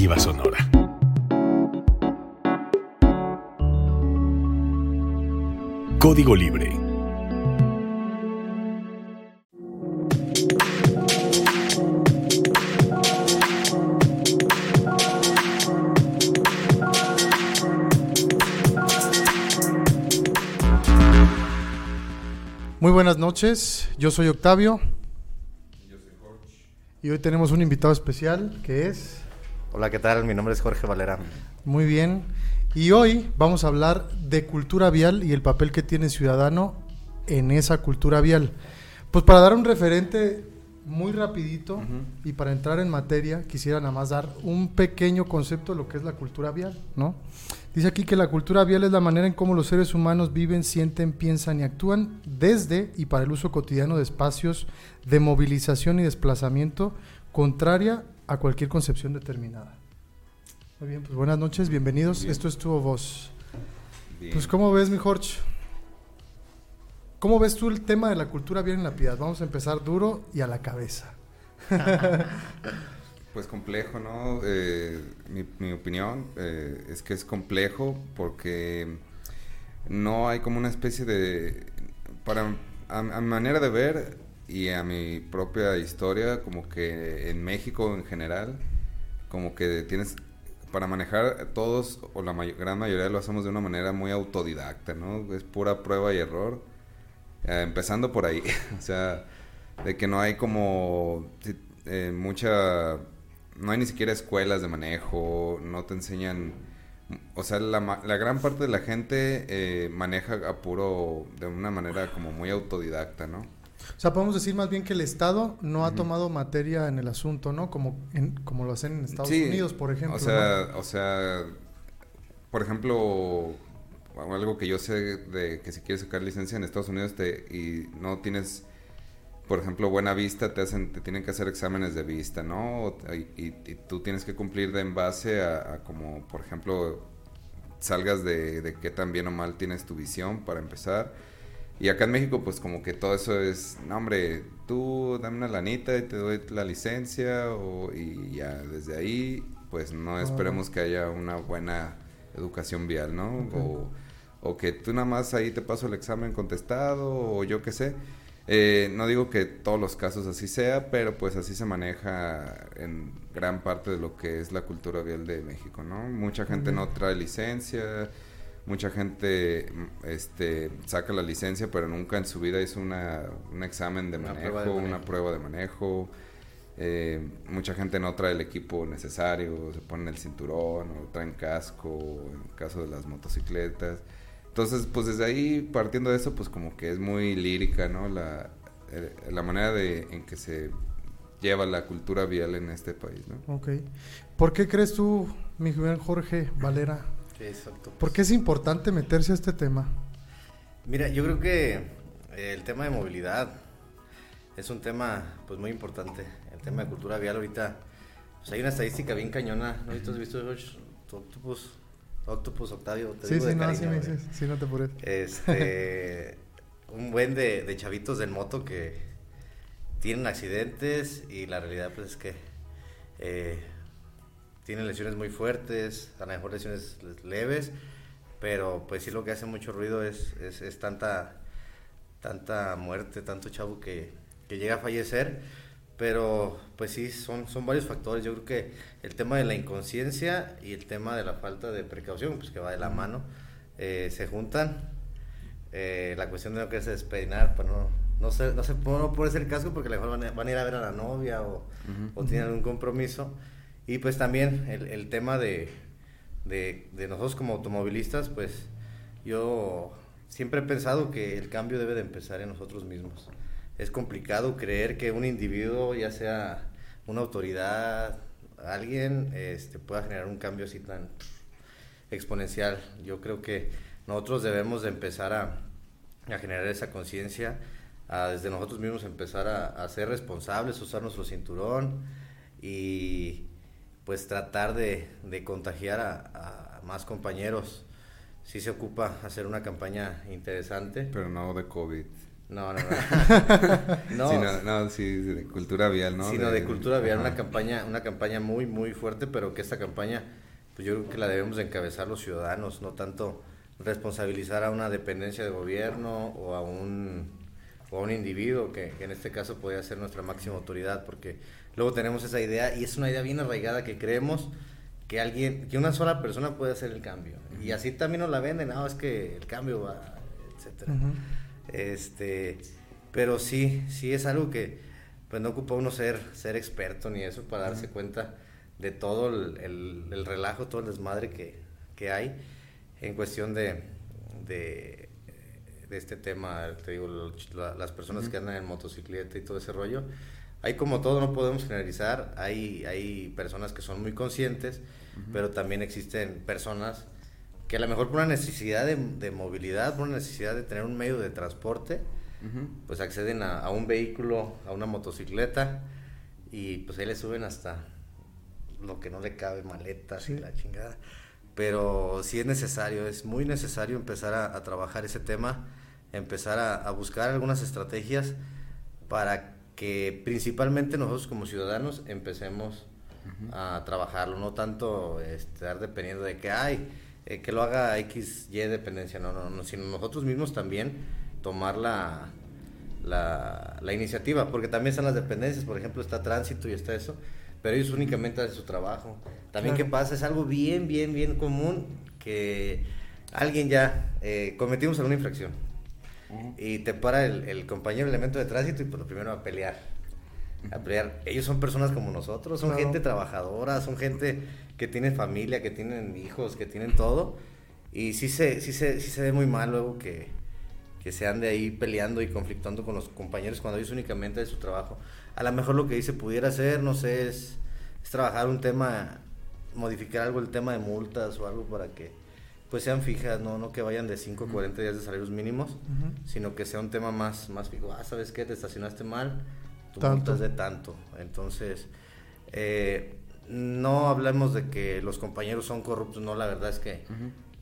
Sonora. Código Libre. Muy buenas noches, yo soy Octavio. Y hoy tenemos un invitado especial que es... Hola, ¿qué tal? Mi nombre es Jorge Valera. Muy bien. Y hoy vamos a hablar de cultura vial y el papel que tiene el ciudadano en esa cultura vial. Pues para dar un referente muy rapidito y para entrar en materia, quisiera nada más dar un pequeño concepto de lo que es la cultura vial, ¿no? Dice aquí que la cultura vial es la manera en cómo los seres humanos viven, sienten, piensan y actúan desde y para el uso cotidiano de espacios de movilización y desplazamiento contraria a cualquier concepción determinada. Muy bien, pues buenas noches, bienvenidos. Esto es tu voz. Pues ¿cómo ves, mi Jorge? ¿Cómo ves tú el tema de la cultura vial en la piedad? Vamos a empezar duro y a la cabeza. Pues complejo, ¿no? Eh, mi, opinión eh, es que es complejo porque no hay como una especie de... Para, a, mi manera de ver y a mi propia historia, como que en México en general, como que tienes... Para manejar todos, o la gran mayoría lo hacemos de una manera muy autodidacta, ¿no? Es pura prueba y error. Eh, empezando por ahí, o sea, de que no hay como mucha no hay ni siquiera escuelas de manejo, no te enseñan, o sea, la, la gran parte de la gente eh, maneja a puro, de una manera como muy autodidacta, ¿no? O sea, podemos decir más bien que el Estado no ha tomado materia en el asunto, ¿no? Como, en, como lo hacen en Estados Unidos, por ejemplo. O sea, o sea, por ejemplo, algo que yo sé de que si quieres sacar licencia en Estados Unidos te, y no tienes por ejemplo, buena vista, te hacen, te tienen que hacer exámenes de vista, ¿no? Y, tú tienes que cumplir de en base a, como, por ejemplo, salgas de, de, qué tan bien o mal tienes tu visión para empezar. Y acá en México, pues como que todo eso es, no hombre, tú dame una lanita y te doy la licencia o, y ya desde ahí, pues no esperemos que haya una buena educación vial, ¿no? O, o que tú nada más ahí te paso el examen contestado o yo qué sé. Eh, no digo que todos los casos así sea, pero pues así se maneja en gran parte de lo que es la cultura vial de México, ¿no? Mucha gente no trae licencia, mucha gente este, saca la licencia, pero nunca en su vida hizo una, un examen de manejo, una prueba de manejo. Eh, mucha gente no trae el equipo necesario, se ponen el cinturón o traen casco, en el caso de las motocicletas. Entonces, pues desde ahí, partiendo de eso, pues como que es muy lírica, ¿no? La, eh, la manera de, en que se lleva la cultura vial en este país, ¿no? Ok. ¿Por qué crees tú, mi joven Jorge Valera? Exacto. ¿Por qué es importante meterse a este tema? Mira, yo creo que eh, el tema de movilidad es un tema pues muy importante. El tema de cultura vial ahorita, pues hay una estadística bien cañona, ¿no? ¿Has visto Octopus? Octopus Octavio, te sí, digo sí, de no, cariño, sí, sí, sí, no te apures. Este, un buen de, de, chavitos del moto que tienen accidentes y la realidad pues es que eh, tienen lesiones muy fuertes, a lo mejor lesiones leves, pero pues sí lo que hace mucho ruido es, es, es tanta, tanta muerte, tanto chavo que, que llega a fallecer pero pues sí, son, son varios factores. Yo creo que el tema de la inconsciencia y el tema de la falta de precaución, pues que va de la mano, eh, se juntan. Eh, la cuestión de no quererse despeinar, pues no, no, sé, no, sé, no puede ser el caso porque a lo mejor van a, ir a ver a la novia o, o tienen algún compromiso. Y pues también el, tema de, nosotros como automovilistas, pues yo siempre he pensado que el cambio debe de empezar en nosotros mismos es complicado creer que un individuo, ya sea una autoridad, alguien, este, pueda generar un cambio así tan exponencial. Yo creo que nosotros debemos de empezar a, generar esa conciencia, desde nosotros mismos empezar a, ser responsables, usar nuestro cinturón y pues tratar de, contagiar a, a, más compañeros. Si se ocupa hacer una campaña interesante. Pero no de COVID. No, no, no. no. Sí, no, no, sí, de cultura vial, ¿no? Sino de, cultura vial, una campaña, una campaña muy, muy fuerte, pero que esta campaña, pues yo creo que la debemos encabezar los ciudadanos, no tanto responsabilizar a una dependencia de gobierno o a un, o a un individuo, que, en este caso podría ser nuestra máxima autoridad, porque luego tenemos esa idea y es una idea bien arraigada que creemos que alguien, que una sola persona puede hacer el cambio. Y así también nos la venden, no, es que el cambio va, etcétera. Este, pero sí, sí es algo que pues no ocupa uno ser, ser experto ni eso para darse cuenta de todo el, el, relajo, todo el desmadre que, que hay en cuestión de, de, este tema, te digo, las personas que andan en motocicleta y todo ese rollo. Hay como todo, no podemos generalizar, hay, hay personas que son muy conscientes, pero también existen personas que a lo mejor por una necesidad de, movilidad, por una necesidad de tener un medio de transporte, pues acceden a, un vehículo, a una motocicleta, y pues ahí le suben hasta lo que no le cabe, maletas y la chingada. Pero sí es necesario, es muy necesario empezar a, trabajar ese tema, empezar a, buscar algunas estrategias para que principalmente nosotros como ciudadanos empecemos a trabajarlo, no tanto estar dependiendo de que, hay eh, que lo haga X, Y dependencia, no, no, no, sino nosotros mismos también tomar la, la, la iniciativa, porque también están las dependencias, por ejemplo, está tránsito y está eso, pero ellos únicamente hacen su trabajo. También qué pasa, es algo bien, bien, bien común que alguien ya eh, cometimos alguna infracción y te para el, el, compañero elemento de tránsito y pues lo primero a pelear. A pelear. Ellos son personas como nosotros, son gente trabajadora, son gente que tiene familia, que tienen hijos, que tienen todo. Y sí se, sí se, sí se ve muy mal luego que, que se ande ahí peleando y conflictando con los compañeros cuando ellos únicamente de su trabajo a lo mejor lo que dice pudiera hacer, no sé, es, trabajar un tema, modificar algo el tema de multas o algo para que pues sean fijas, no, no que vayan de 5 a 40 días de salarios mínimos, sino que sea un tema más, más fijo. Ah, ¿sabes qué? Te estacionaste mal, tu multa es de tanto. Entonces, eh, no hablemos de que los compañeros son corruptos, no, la verdad es que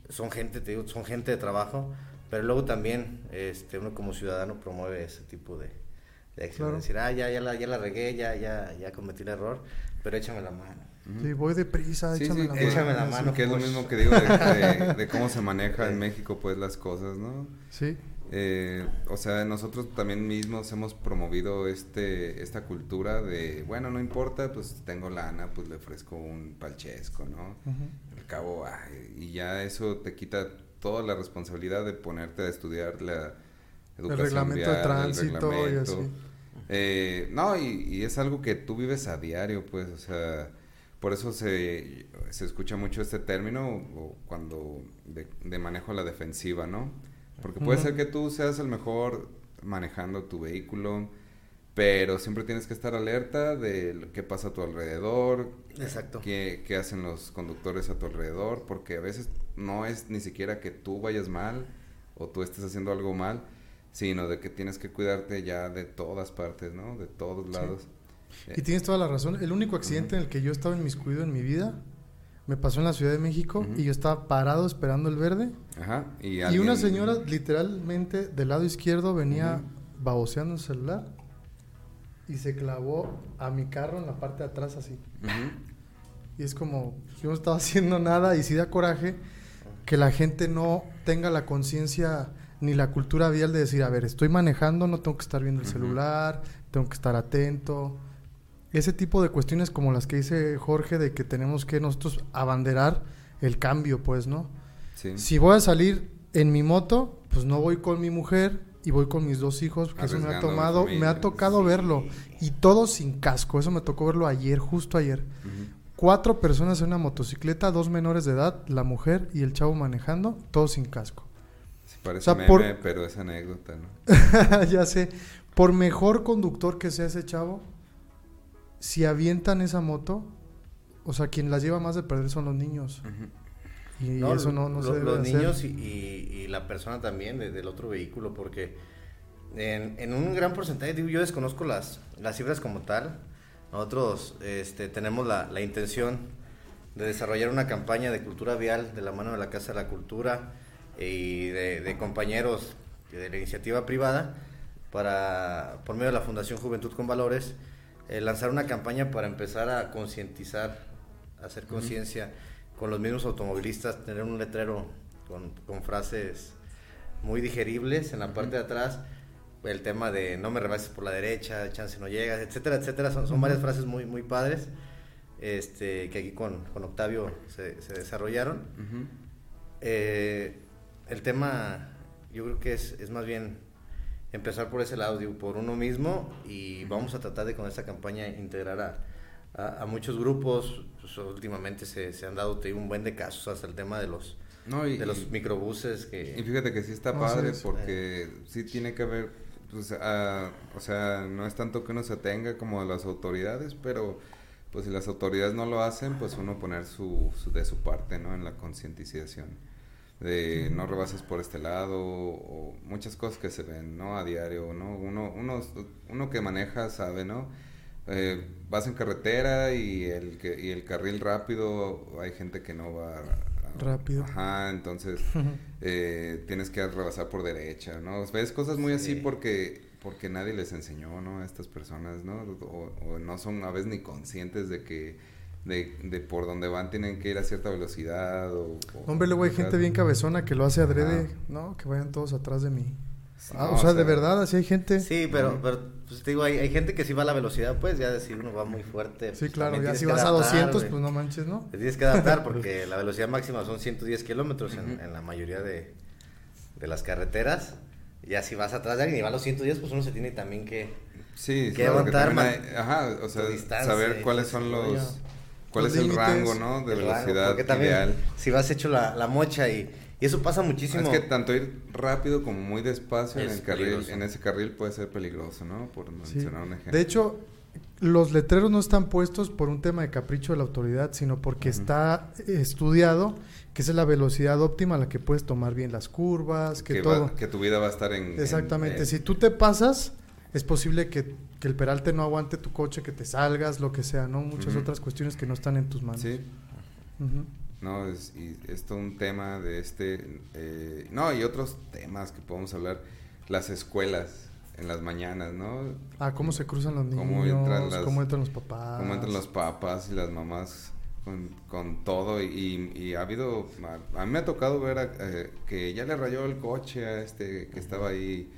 son gente, te digo, son gente de trabajo, pero luego también este, uno como ciudadano promueve ese tipo de, de Decir, ah, ya, ya, la, ya la regué, ya, ya, ya cometí el error, pero échame la mano. Sí, voy deprisa, échame, la échame la mano. Que es lo mismo que digo de, cómo se maneja en México, pues, las cosas, ¿no? Sí. Eh, o sea, nosotros también mismos hemos promovido este esta cultura de, bueno, no importa, pues tengo lana, pues le ofrezco un palchesco, ¿no? Al cabo, y ya eso te quita toda la responsabilidad de ponerte a estudiar la educación el reglamento de tránsito y así. Eh, no, y, es algo que tú vives a diario, pues, o sea, por eso se, se escucha mucho este término cuando de, manejo a la defensiva, ¿no? Porque puede ser que tú seas el mejor manejando tu vehículo, pero siempre tienes que estar alerta de qué pasa a tu alrededor, Exacto. Qué, qué hacen los conductores a tu alrededor, porque a veces no es ni siquiera que tú vayas mal o tú estés haciendo algo mal, sino de que tienes que cuidarte ya de todas partes, ¿no? De todos lados. Y tienes toda la razón. El único accidente en el que yo estaba en inmiscuido en mi vida me pasó en la Ciudad de México y yo estaba parado esperando el verde. Ajá. Y, una señora literalmente del lado izquierdo venía baboseando el celular y se clavó a mi carro en la parte de atrás así. Y es como, yo no estaba haciendo nada y sí da coraje que la gente no tenga la conciencia ni la cultura vial de decir, a ver, estoy manejando, no tengo que estar viendo el celular, tengo que estar atento. Ese tipo de cuestiones como las que dice Jorge de que tenemos que nosotros abanderar el cambio, pues, ¿no? Si voy a salir en mi moto, pues no voy con mi mujer y voy con mis dos hijos, porque eso me ha tomado, me ha tocado verlo y todo sin casco, eso me tocó verlo ayer, justo ayer. Cuatro personas en una motocicleta, dos menores de edad, la mujer y el chavo manejando, todos sin casco. Parece meme, pero es anécdota, ¿no? ya sé. Por mejor conductor que sea ese chavo, si avientan esa moto, o sea, quien las lleva más de perder son los niños. Y eso no, no se debe Los niños y, la persona también del otro vehículo, porque en, un gran porcentaje, digo, yo desconozco las, las cifras como tal. Nosotros este, tenemos la, la intención de desarrollar una campaña de cultura vial de la mano de la Casa de la Cultura y de, compañeros de la iniciativa privada para, por medio de la Fundación Juventud con Valores, eh, lanzar una campaña para empezar a concientizar, hacer conciencia con los mismos automovilistas, tener un letrero con, con frases muy digeribles en la parte de atrás el tema de no me rebases por la derecha, chance no llegas, etcétera, etcétera. Son, son varias frases muy, muy padres este, que aquí con, con Octavio se, se desarrollaron. eh, el tema, yo creo que es, es, más bien empezar por ese lado, digo, por uno mismo y vamos a tratar de con esta campaña integrar a, a, a muchos grupos. Pues, últimamente se, se, han dado un buen de casos hasta el tema de los, no, y, de los microbuses. Que... Y fíjate que sí está no, padre sí, porque eh. sí tiene que haber pues, uh, o sea, no es tanto que uno se tenga como las autoridades, pero pues si las autoridades no lo hacen, pues uno poner su, su de su parte, ¿no? En la concientización de no rebases por este lado o muchas cosas que se ven, ¿no? A diario, ¿no? Uno, uno, uno que maneja sabe, ¿no? Eh, vas en carretera y el, que, y el carril rápido, hay gente que no va rápido. Ajá, entonces eh, tienes que rebasar por derecha, ¿no? Ves cosas muy sí. así porque porque nadie les enseñó, ¿no? A estas personas, ¿no? O, o, no son a veces ni conscientes de que de, de, por donde van tienen que ir a cierta velocidad o... o Hombre, luego hay gente bien cabezona que lo hace adrede, Ajá. ¿no? Que vayan todos atrás de mí. Sí, ah, no, o, sea, o, sea, de verdad, así hay gente. Sí, pero, pero pues te digo, hay, hay, gente que sí va a la velocidad, pues ya decir uno va muy fuerte. Sí, pues, claro, ya si vas adaptar, a 200, wey. pues no manches, ¿no? Te tienes que adaptar porque la velocidad máxima son 110 kilómetros uh -huh. en, en, la mayoría de, de, las carreteras. Ya si vas atrás de alguien y va a los 110, pues uno se tiene también que, sí, que aguantar. Hay, ajá, o sea, saber cuáles son los... ¿Cuál es el rango, no? De velocidad rango, también, ideal. Si vas hecho la, la mocha y y eso pasa muchísimo. Es que tanto ir rápido como muy despacio es en el carril, en ese carril puede ser peligroso, ¿no? Por mencionar sí. un ejemplo. De hecho, los letreros no están puestos por un tema de capricho de la autoridad, sino porque uh -huh. está estudiado que esa es la velocidad óptima a la que puedes tomar bien las curvas, que, que todo. Va, que tu vida va a estar en... Exactamente. En, si tú te pasas, es posible que, que, el peralte no aguante tu coche, que te salgas, lo que sea, ¿no? Muchas uh -huh. otras cuestiones que no están en tus manos. Sí. Uh -huh. ¿no? Es, y es todo un tema de este, eh, no, y otros temas que podemos hablar, las escuelas en las mañanas, ¿no? Ah, cómo se cruzan los niños, cómo entran, las, cómo entran los papás. Cómo entran los papás y las mamás con, con todo, y, y, ha habido, a, mí me ha tocado ver a, eh, que ya le rayó el coche a este que estaba ahí,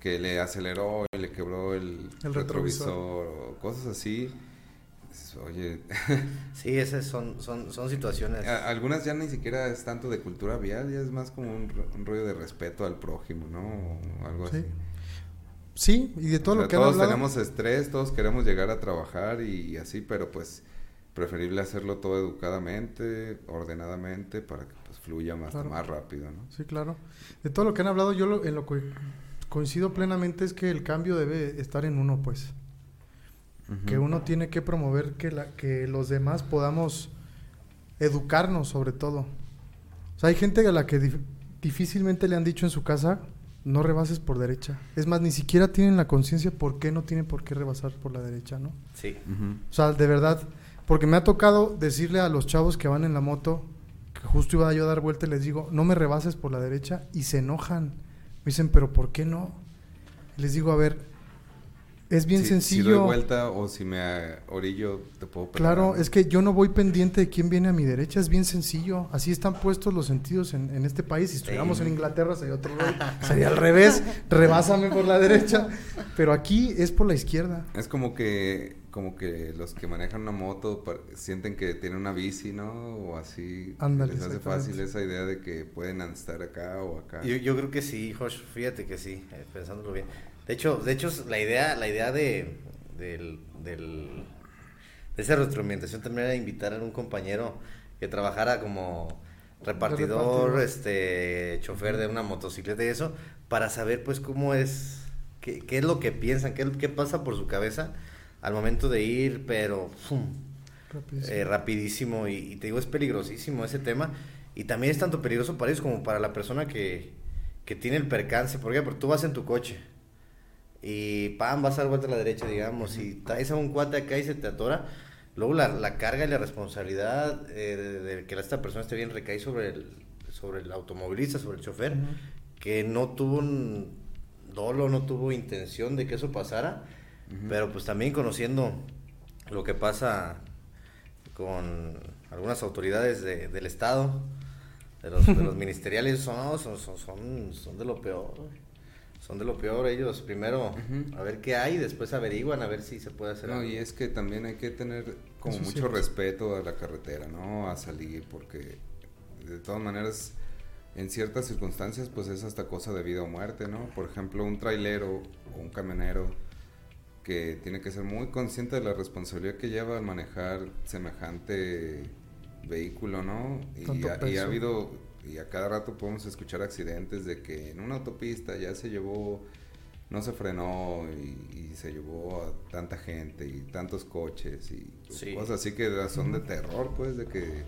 que le aceleró quebró el, el retrovisor. o cosas así Oye. sí, esas son, son, son situaciones. Algunas ya ni siquiera es tanto de cultura vial, ya es más como un, un rollo de respeto al prójimo, ¿no? O algo sí. así. Sí, y de todo o sea, lo que Todos hablado... tenemos estrés, todos queremos llegar a trabajar y, y, así, pero pues preferible hacerlo todo educadamente, ordenadamente, para que pues fluya más, claro. más rápido, ¿no? Sí, claro. De todo lo que han hablado, yo lo, en lo que coincido plenamente es que el cambio debe estar en uno, pues. Uh -huh. que uno tiene que promover que, la, que los demás podamos educarnos sobre todo. O sea, hay gente a la que dif difícilmente le han dicho en su casa, no rebases por derecha. Es más, ni siquiera tienen la conciencia por qué no tienen por qué rebasar por la derecha, ¿no? Sí. Uh -huh. O sea, de verdad, porque me ha tocado decirle a los chavos que van en la moto, que justo iba yo a dar vuelta y les digo, no me rebases por la derecha, y se enojan. Me dicen, pero ¿por qué no? Les digo, a ver, es bien si, sencillo. Si doy vuelta o si me orillo, te puedo pegar. Claro, es que yo no voy pendiente de quién viene a mi derecha, es bien sencillo. Así están puestos los sentidos en, en este país. Si estuviéramos sí. en Inglaterra sería otro rol, sería al revés, rebásame por la derecha. Pero aquí es por la izquierda. Es como que como que los que manejan una moto sienten que tienen una bici, ¿no? O así. Ándale, les hace fácil esa idea de que pueden estar acá o acá. Yo, yo creo que sí, Josh, fíjate que sí, eh, pensándolo bien. De hecho, de hecho la idea, la idea de, del, del, de esa retroalimentación también era invitar a un compañero que trabajara como repartidor, repartidor, este, chofer de una motocicleta y eso, para saber pues cómo es, qué, qué es lo que piensan, qué, qué pasa por su cabeza al momento de ir, pero ¡pum! Rapidísimo. Eh, rapidísimo y, y, te digo, es peligrosísimo ese tema y también es tanto peligroso para ellos como para la persona que, que tiene el percance, porque tú vas en tu coche y pam, vas a dar vuelta a la derecha, digamos, y traes a un cuate acá y se te atora, luego la, la carga y la responsabilidad eh, de, de, que esta persona esté bien recae sobre el, sobre el automovilista, sobre el chofer, uh -huh. que no tuvo un, dolo, no tuvo intención de que eso pasara, pero pues también conociendo lo que pasa con algunas autoridades de- del Estado, de los, de los ministeriales, son, son, son, son, son de lo peor. Son de lo peor ellos. Primero a ver qué hay, después averiguan a ver si se puede hacer No, algo. y es que también hay que tener como Eso mucho cierto. respeto a la carretera, ¿no? A salir, porque de todas maneras, en ciertas circunstancias, pues es hasta cosa de vida o muerte, ¿no? Por ejemplo, un trailero o un camionero que tiene que ser muy consciente de la responsabilidad que lleva al manejar semejante vehículo, ¿no? Y, ha- y habido, y a cada rato podemos escuchar accidentes de que en una autopista ya se llevó no se frenó y, y se llevó a tanta gente y tantos coches y Sí. cosas así que son de terror, pues, de que,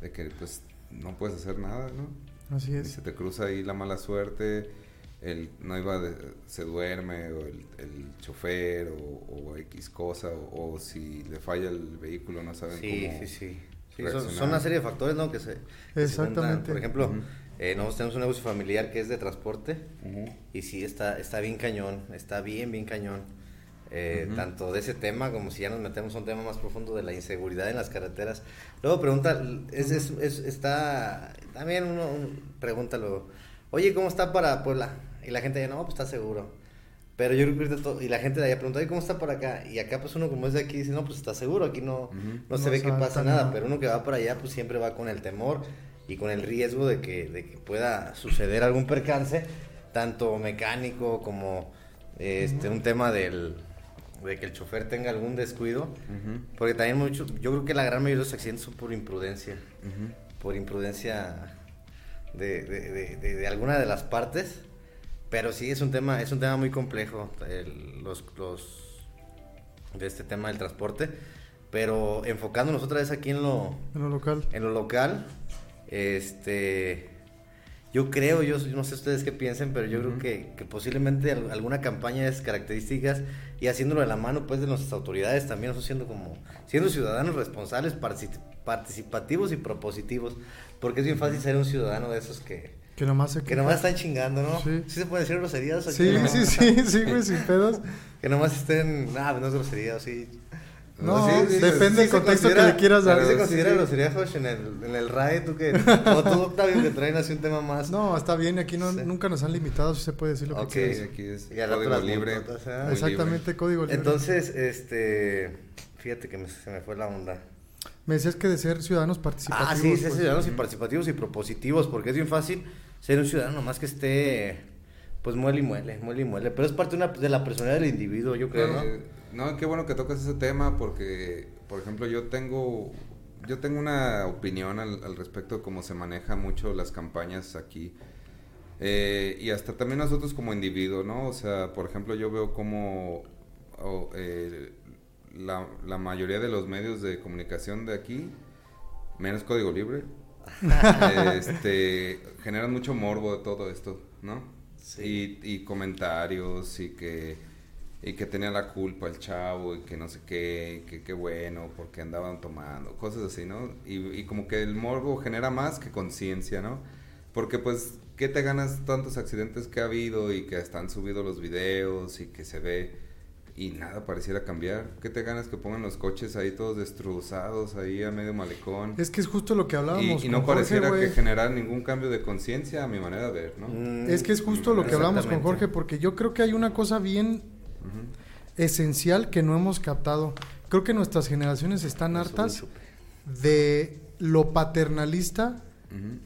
de que pues no puedes hacer nada, ¿no? Así Y es. se te cruza ahí la mala suerte, el no iba, de- se duerme, o el, el chofer, o, o X cosa, o, o si le falla el vehículo, no saben Sí, cómo sí, sí. Sí, son, una serie de factores, ¿no? Que se, que se. Exactamente. Por ejemplo, eh, nosotros tenemos un negocio familiar que es de transporte y sí, está, está bien cañón, está bien, bien cañón. Eh, Ujú. Tanto de ese tema como si ya nos metemos a un tema más profundo de la inseguridad en las carreteras. Luego pregunta, es, es, es- está, también uno, uno pregunta luego, oye, ¿cómo está para Puebla? Y la gente no, pues está seguro. Pero yo creo que ahorita todo- y la gente de allá pregunta, ¿cómo está por acá? Y acá pues uno como es de aquí dice, no, pues está seguro, aquí no, Ujú. no se No ve que pasa nada, nada. pero uno que va para allá pues siempre va con el temor y con el riesgo de que, de que pueda suceder algún percance, tanto mecánico como este un tema del de que el chofer tenga algún descuido, Ujú. porque también mucho, yo creo que la gran mayoría de los accidentes son por imprudencia, por imprudencia de, de, de- de- de alguna de las partes, pero sí es un tema, es un tema muy complejo, el- los, los de este tema del transporte, pero enfocándonos otra vez aquí en lo, En lo local. en lo local, este, yo creo, yo, yo no sé ustedes qué piensen, pero yo creo Ujú. que, que posiblemente al- alguna campaña de esas características y haciéndolo de la mano pues de nuestras autoridades también, nosotros siendo como, siendo ciudadanos responsables, partici- participativos y propositivos, porque es bien fácil ser un ciudadano de esos que, Que nomás se que nomás están chingando, ¿no? Sí. Sí, se pueden decir groserías. o Sí, no? sí, sí, sí, güey, sin pedos. Que nomás estén, ah, no es grosería, sí. No, Sí, sí, depende sí del contexto que le quieras dar. ¿sí se considera sí. grosería, Josh, en el, en el RAE? ¿Tú que O tú, Octavio, que traen así un tema más. No, está bien, aquí no, Sí. nunca nos han limitado, si se puede decir lo que Sí, quieras. aquí es Y al rato código libre. ¿eh? Exactamente, código libre. Entonces, este. Fíjate que me- se me fue la onda. Me decías que de ser ciudadanos participativos. Ah, sí, ser pues. ciudadanos y participativos y propositivos, porque es bien fácil ser un ciudadano nomás que esté. Pues muele y muele, muele y muele. Pero es parte de, una, de la personalidad del individuo, yo creo, ¿no? Eh, no, qué bueno que tocas ese tema porque, por ejemplo, yo tengo, yo tengo una opinión al, al respecto de cómo se manejan mucho las campañas aquí. Eh, y hasta también nosotros como individuos, ¿no? O sea, por ejemplo, yo veo como eh, la mayoría de los medios de comunicación de aquí, menos Código Libre, este, generan mucho morbo de todo esto, ¿no? Sí. Y, y comentarios y que, y que tenía la culpa el chavo y que no sé qué, y que qué bueno porque andaban tomando, cosas así, ¿no? Y, y como que el morbo genera más que conciencia, ¿no? Porque pues, ¿qué te ganas tantos accidentes que ha habido y que están subidos los videos y que se ve y nada pareciera cambiar? ¿Qué te ganas que pongan los coches ahí todos destrozados ahí a medio malecón? Es que es justo lo que hablábamos. Y, y no Jorge, pareciera que generar ningún cambio de conciencia a mi manera de ver, ¿no? Mm, Es que es justo lo que hablamos con. Jorge, porque yo creo que hay una cosa bien esencial que no hemos captado. Creo que nuestras generaciones están hartas de lo paternalista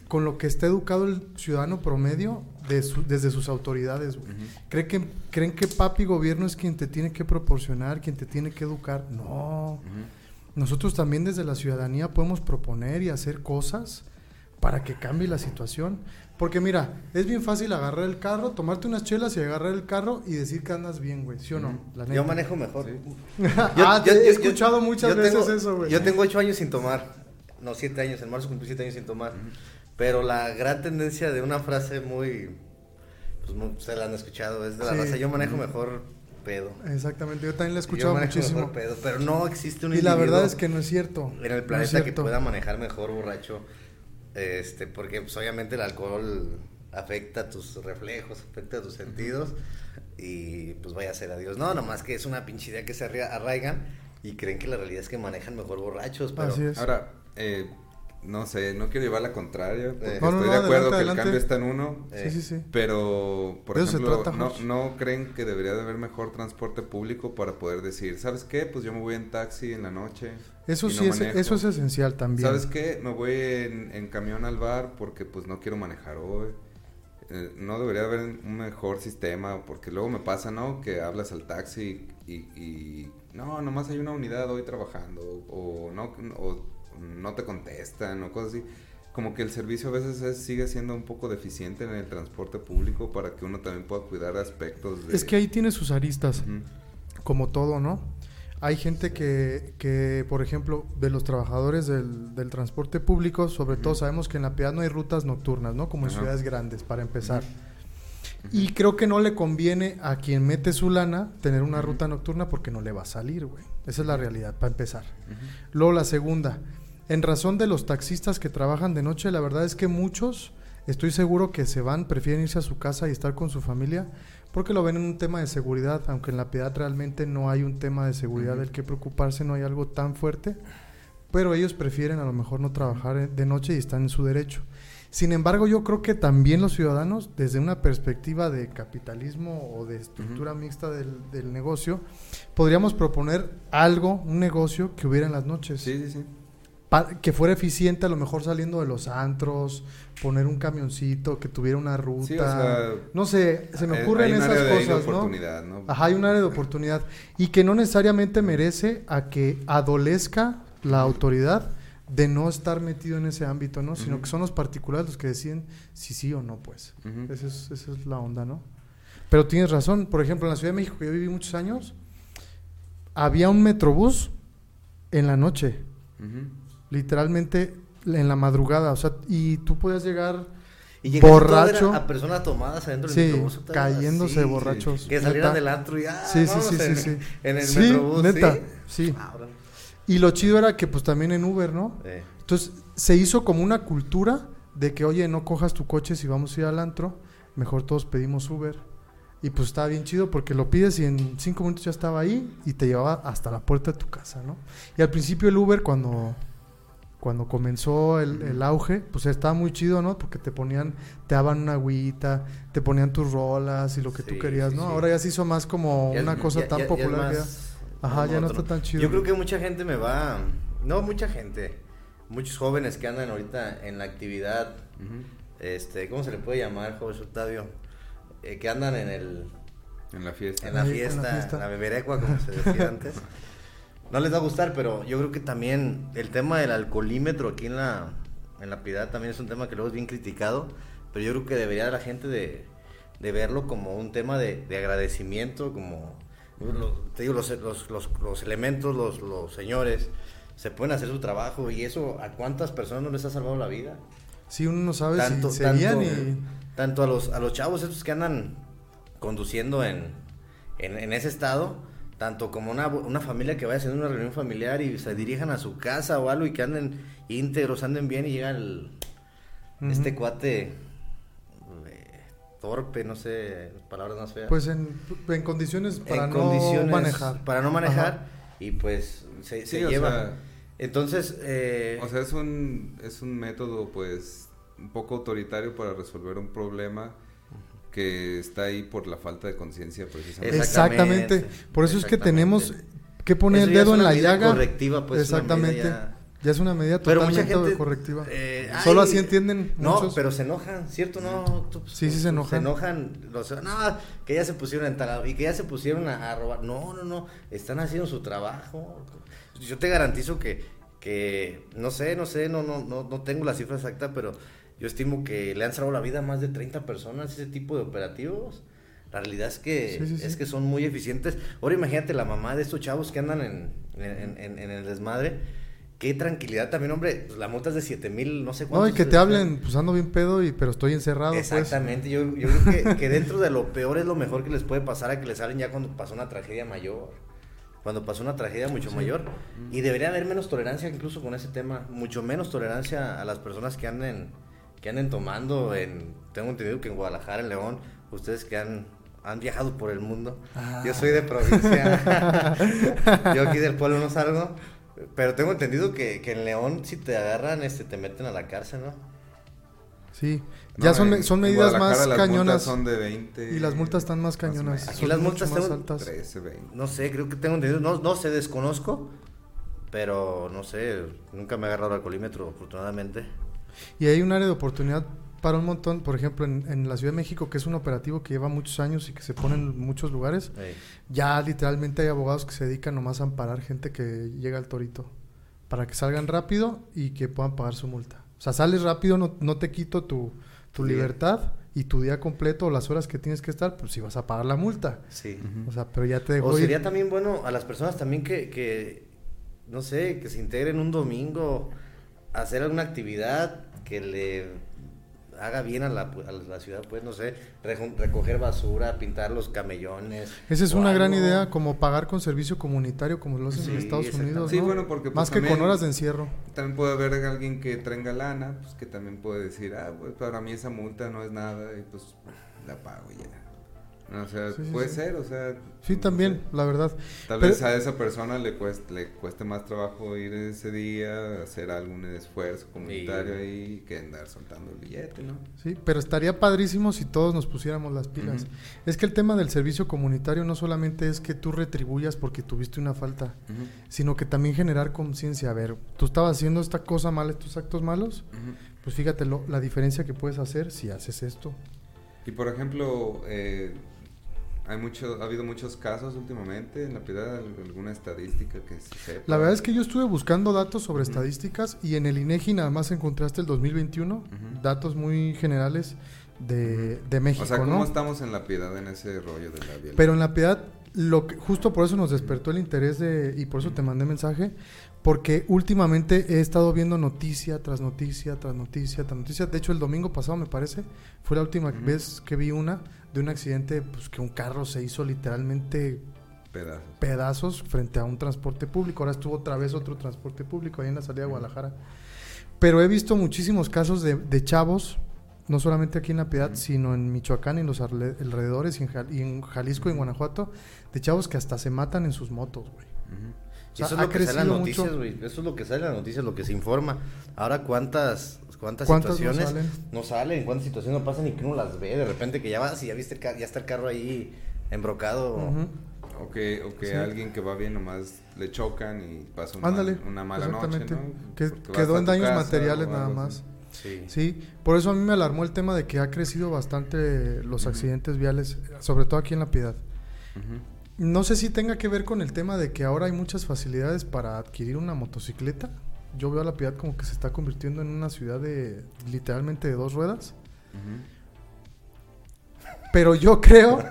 Con lo que está educado el ciudadano promedio de su- desde sus autoridades. Ujú. ¿Creen que, ¿Creen que papi gobierno es quien te tiene que proporcionar, quien te tiene que educar? No. Nosotros también desde la ciudadanía podemos proponer y hacer cosas para que cambie la situación. Porque mira, es bien fácil agarrar el carro, tomarte unas chelas y agarrar el carro y decir que andas bien, güey. ¿Sí o no? Yo manejo mejor. Sí. ah, te he escuchado muchas yo veces tengo- eso, güey. Yo tengo ocho años sin tomar. No, siete años. En marzo cumplí siete años sin tomar. Pero la gran tendencia de una frase muy... Pues muy- ustedes la han escuchado. Es de la Sí. raza. Yo manejo mejor pedo. Exactamente, yo también la he Yo escuchado manejo muchísimo. mejor pedo. Pero no existe un Y la verdad es que no es cierto. en el No planeta es que pueda manejar mejor borracho. Este, porque pues, obviamente el alcohol afecta tus reflejos, afecta tus sentidos y pues vaya a ser adiós. No, nomás que es una pinche idea que se arraigan y creen que la realidad es que manejan mejor borrachos, pero... Así es. Ahora, eh, no sé, no quiero llevar la contraria, porque Eh. No, estoy no, de acuerdo adelante, que el adelante. cambio está en uno, Eh, Sí, sí, sí. pero, por eso ejemplo, trata, no, creen que debería de haber mejor transporte público para poder decir, ¿sabes qué? Pues yo me voy en taxi en la noche. Eso sí, no es, manejo. eso es esencial también. ¿Sabes qué? Me voy en, en camión al bar porque pues no quiero manejar hoy. Eh, no debería haber un mejor sistema porque luego me pasa, ¿no? Que hablas al taxi y, y no, nomás hay una unidad hoy trabajando o no, o no te contestan o cosas así. Como que el servicio a veces es- sigue siendo un poco deficiente en el transporte público para que uno también pueda cuidar aspectos de... Es que ahí tiene sus aristas, como todo, ¿no? Hay gente que, que, por ejemplo, de los trabajadores del, del transporte público, sobre todo sabemos que en la piedad no hay rutas nocturnas, ¿no? Como en ciudades grandes, para empezar. Y creo que no le conviene a quien mete su lana tener una ruta nocturna porque no le va a salir, güey. Esa es la realidad, para empezar. Luego la segunda, en razón de los taxistas que trabajan de noche, la verdad es que muchos, estoy seguro que se van, prefieren irse a su casa y estar con su familia, porque lo ven en un tema de seguridad, aunque en la piedad realmente no hay un tema de seguridad del que preocuparse, no hay algo tan fuerte, pero ellos prefieren a lo mejor no trabajar eh, de noche y están en su derecho. Sin embargo, yo creo que también los ciudadanos, desde una perspectiva de capitalismo o de estructura mixta del, del negocio, podríamos proponer algo, un negocio que hubiera en las noches Sí, sí, sí. pa- que fuera eficiente a lo mejor saliendo de los antros, poner un camioncito que tuviera una ruta. Sí, o sea, no sé, se me eh, ocurren hay un esas área de- de cosas, ¿no? oportunidad, ¿no? Ajá, hay un área de oportunidad y que no necesariamente merece a que adolezca la autoridad de no estar metido en ese ámbito, ¿no? Sino Ujú. que son los particulares los que deciden si sí o no, pues. Ujú. Esa es, esa es la onda, ¿no? Pero tienes razón, por ejemplo, en la Ciudad de México, que yo viví muchos años, había un metrobús en la noche Ujú. literalmente en la madrugada, o sea, y tú podías llegar Y borracho. a personas tomadas adentro del sí, metrobús. cayéndose así, borrachos. Que salieran neta. del antro y ah, Sí, sí, sí, sí, en, sí. en el Sí, metrobús. neta, ¿sí? sí. Ah. Y lo chido era que pues también en Uber, ¿no? Entonces se hizo como una cultura de que, oye, no cojas tu coche si vamos a ir al antro, mejor todos pedimos Uber. Y pues estaba bien chido porque lo pides y en cinco minutos ya estaba ahí y te llevaba hasta la puerta de tu casa, ¿no? Y al principio el Uber cuando, cuando comenzó el, el auge, pues estaba muy chido, ¿no? Porque te ponían, te daban una agüita, te ponían tus rolas y lo que tú querías, ¿no? sí. Ahora ya se hizo más como ya una es- cosa ya- tan ya- popular ya- Ajá, ya no está tan chido. Yo creo que mucha gente me va. No, mucha gente. Muchos jóvenes que andan ahorita en la actividad. Ujú. Este, ¿Cómo se le puede llamar, José Octavio? Eh, que andan en el. En la fiesta. En la en fiesta, la en la, fiesta. beberecua, como se decía antes. No les va a gustar, pero yo creo que también el tema del alcoholímetro aquí en la, en la piedad también es un tema que luego es bien criticado, pero yo creo que debería la gente de, de verlo como un tema de, de agradecimiento, como, lo- te digo, los, los, los, los elementos, los, los señores, se pueden hacer su trabajo y eso a cuántas personas no les ha salvado la vida. Sí, uno no sabe Tanto, si seguían tanto, y... tanto a los, a los chavos estos que andan conduciendo en, en, en ese estado, tanto como una, una familia que vaya haciendo una reunión familiar y se dirijan a su casa o algo y que anden íntegros, anden bien y llega el, este cuate torpe, no sé, palabras más feas. Pues en, en condiciones para En no condiciones manejar. Para no manejar Ajá. y pues se, Sí, se o lleva. sea- Entonces, eh, O sea, es un, es un método, pues, un poco autoritario para resolver un problema que está ahí por la falta de conciencia, precisamente. Exactamente. Por eso es que tenemos que poner el dedo en la llaga. correctiva, pues, Exactamente. Ya- es una medida Pero mucha totalmente gente. correctiva. eh, Solo ay, así entienden No, muchos. pero se enojan, ¿cierto? No, tú- Sí, sí se enojan. Se enojan. los- no, que ya se pusieron en tal y que ya se pusieron a, a robar. No, no, no. Están haciendo su trabajo. Yo te garantizo que, que no sé, no sé, no, no, no, no tengo la cifra exacta, pero yo estimo que le han salvado la vida a más de 30 personas ese tipo de operativos. La realidad es que, Sí, sí, sí. es que son muy eficientes. Ahora imagínate la mamá de estos chavos que andan en, en, en- en el desmadre. Qué tranquilidad también, hombre. Pues la multa es de 7 mil, no sé No, cuánto. y que te hablen, pues ando bien pedo, y, pero estoy encerrado. pues. Exactamente, yo, yo creo que, que dentro de lo peor es lo mejor que les puede pasar a que les salen ya cuando pasó una tragedia mayor. Cuando pasó una tragedia mucho mayor. Y debería haber menos tolerancia incluso con ese tema. Mucho menos tolerancia a las personas que anden, que anden tomando en, tengo entendido que en Guadalajara, en León, ustedes que han, han viajado por el mundo, Ah. yo soy de provincia, yo aquí del pueblo no salgo, pero tengo entendido que, que en León si te agarran, este, te meten a la cárcel, ¿no? Sí, No, ya son, en- son medidas más las multas cañonas. son de 20. Y las multas están más cañonas. Aquí las multas más tengo- altas. 13, 20. No sé, creo que tengo entendido, no, no sé, desconozco, pero no sé, nunca me he agarrado el alcoholímetro, afortunadamente. Y hay un área de oportunidad para un montón, por ejemplo, en, en la Ciudad de México, que es un operativo que lleva muchos años y que se pone en muchos lugares. Ey. Ya literalmente hay abogados que se dedican nomás a amparar gente que llega al torito. Para que salgan rápido y que puedan pagar su multa. O sea, sales rápido, no, no te quito tu, tu libertad y tu día completo o las horas que tienes que estar, pues si vas a pagar la multa. Sí. O sea, pero ya te dejo O ir. sería también bueno a las personas también que, que, no sé, que se integren un domingo a hacer alguna actividad que le haga bien a la, a la ciudad, pues, no sé, recoger basura, pintar los camellones. Esa es una gran idea, como pagar con servicio comunitario, como lo hacen en Estados. Unidos. Sí, ¿no? bueno, porque, pues, Más que con también- horas de encierro. También puede haber alguien que tenga lana, pues que también puede decir, ah, pues para mí esa multa no es nada y pues la pago y ya. O sea, Sí, sí, puede sí. ser, o sea. Sí, no también, sé. la verdad. Tal Pero- vez a esa persona le cueste, le cueste más trabajo ir ese día, hacer algún esfuerzo comunitario Y- ahí que andar soltando el billete, ¿no? Sí, pero estaría padrísimo si todos nos pusiéramos las pilas. Ujú. Es que el tema del servicio comunitario no solamente es que tú retribuyas porque tuviste una falta, sino que también generar conciencia. A ver, tú estabas haciendo esta cosa mal, estos actos malos, Ujú. pues fíjate lo- la diferencia que puedes hacer si haces esto. Y por ejemplo, eh, hay mucho, ha habido muchos casos últimamente en la piedad, alguna estadística que se sepa. La verdad es que yo estuve buscando datos sobre estadísticas y en el INEGI nada más encontraste el 2021, Ujú. datos muy generales de, de México, O sea, ¿cómo ¿no? estamos en la piedad en ese rollo de la violencia? Pero en la piedad, lo que, justo por eso nos despertó el interés de, y por eso te mandé mensaje, porque últimamente he estado viendo noticia tras noticia, tras noticia, tras noticia. De hecho, el domingo pasado, me parece, fue la última Ujú. vez que vi una de un accidente, pues que un carro se hizo literalmente Pedazos. pedazos frente a un transporte público. Ahora estuvo otra vez otro transporte público ahí en la salida de Guadalajara. Pero he visto muchísimos casos de, de chavos, no solamente aquí en La Piedad, sino en Michoacán y en los alrededores, y en, Jal- y en Jalisco y en. Guanajuato, de chavos que hasta se matan en sus motos, güey. O sea, eso es lo que sale en las noticias, güey. Eso es lo que sale en las noticias, lo que se informa. Ahora, ¿cuántas, cuántas, ¿Cuántas no situaciones salen? no salen? ¿Cuántas situaciones no pasan y que uno las ve? De repente que ya vas y ya viste el ya está el carro ahí embrocado. Ujú. O que, o que Sí. alguien que va bien nomás le chocan y pasa una, Ándale, una mala noche. ¿no? Que quedó en daños casa materiales nada más. Sí. Sí, por eso a mí me alarmó el tema de que ha crecido bastante los accidentes viales, sobre todo aquí en La Piedad. No sé si tenga que ver con el tema de que ahora hay muchas facilidades para adquirir una motocicleta. Yo veo a La Piedad como que se está convirtiendo en una ciudad de literalmente de dos ruedas. Pero yo creo,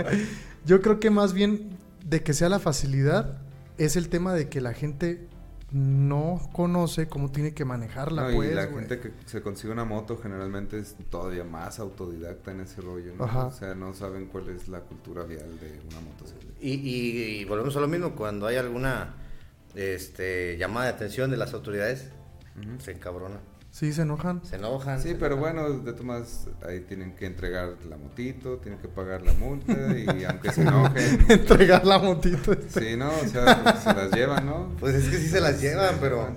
yo creo que más bien de que sea la facilidad es el tema de que la gente no conoce cómo tiene que manejarla, No, y pues. la güey. gente que se consigue una moto generalmente es todavía más autodidacta en ese rollo, ¿no? Ajá. O sea, no saben cuál es la cultura vial de una motocicleta. Y, y- y volvemos a lo mismo, cuando hay alguna este, llamada de atención de las autoridades, se encabrona, Sí, se enojan. se enojan. Sí, se pero enojan. bueno, de todas maneras, ahí tienen que entregar la motito, tienen que pagar la multa y aunque se enojen, Entregar la motito. sí, ¿no? O sea, pues, se las llevan, ¿no? Pues es que sí se las llevan, pero...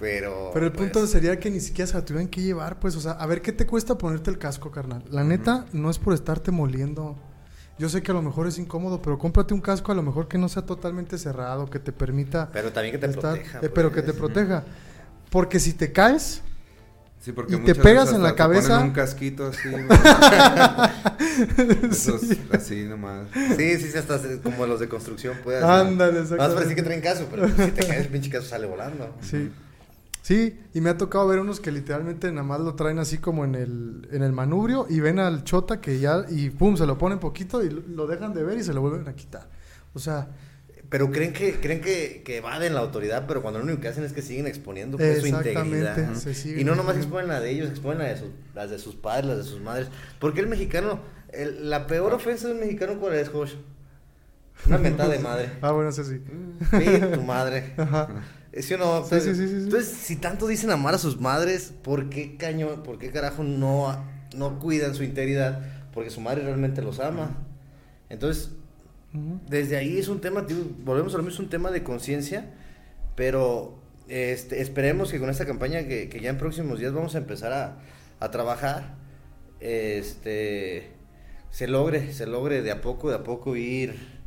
Pero, Pero el pues, punto sería que ni siquiera se la tuvieran que llevar, pues, o sea, a ver qué te cuesta ponerte el casco, carnal. La neta, no es por estarte moliendo. Yo sé que a lo mejor es incómodo, pero cómprate un casco a lo mejor que no sea totalmente cerrado, que te permita Pero también que te estar- proteja. eh, pero que te pues. proteja. Porque si te caes, Sí, porque Y te pegas en la te ponen cabeza. un casquito así. Esos, así nomás. Sí, sí, sí, hasta como los de construcción, pues. Ándale, Más parece exactamente. que traen caso, pero si te caes, el pinche caso sale volando. sí. Sí, y me ha tocado ver unos que literalmente nada más lo traen así como en el, en el manubrio y ven al chota que ya, y pum, se lo ponen poquito y lo- dejan de ver y se lo vuelven a quitar. O sea, Pero creen que creen que, que evaden la autoridad, pero cuando lo único que hacen es que siguen exponiendo pues, su integridad. se Y no nomás exponen la de ellos, exponen la de sus, las de sus padres, las de sus madres. Porque el mexicano, el- la peor ofensa de un mexicano, ¿cuál es, Josh? Una mentada de madre. ah, bueno, eso sí. Sí, tu madre. Ajá. ¿Sí o no? Sí, sí, sí, sí, sí. Entonces, si tanto dicen amar a sus madres, ¿por qué caño, por qué carajo no, no cuidan su integridad? Porque su madre realmente los ama. Entonces, desde ahí es un tema, volvemos a lo mismo, es un tema de conciencia, pero este, esperemos que con esta campaña que, que ya en próximos días vamos a empezar a, a trabajar, este, se logre, se logre de a poco, de a poco ir,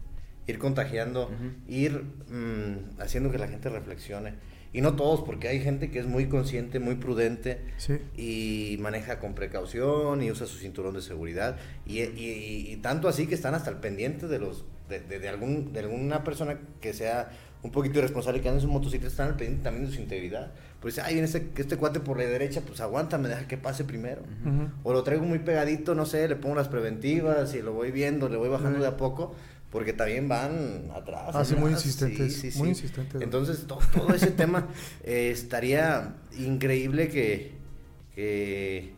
ir contagiando, Ujú. ir mm, haciendo que la gente reflexione. Y no todos, porque hay gente que es muy consciente, muy prudente, Sí. y maneja con precaución y usa su cinturón de seguridad y, y- y- y tanto así que están hasta el pendiente de los de, de- de algún de alguna persona que sea un poquito irresponsable que ande en su motocicleta están al pendiente también de su integridad pues dice ay viene este, este cuate por la derecha pues aguántame deja que pase primero Ujú. o lo traigo muy pegadito no sé le pongo las preventivas y lo voy viendo le voy bajando Ujú. de a poco porque también van atrás. Ah, sí, muy atrás, insistentes, muy insistentes. Entonces, to- todo ese tema eh, estaría increíble que, que,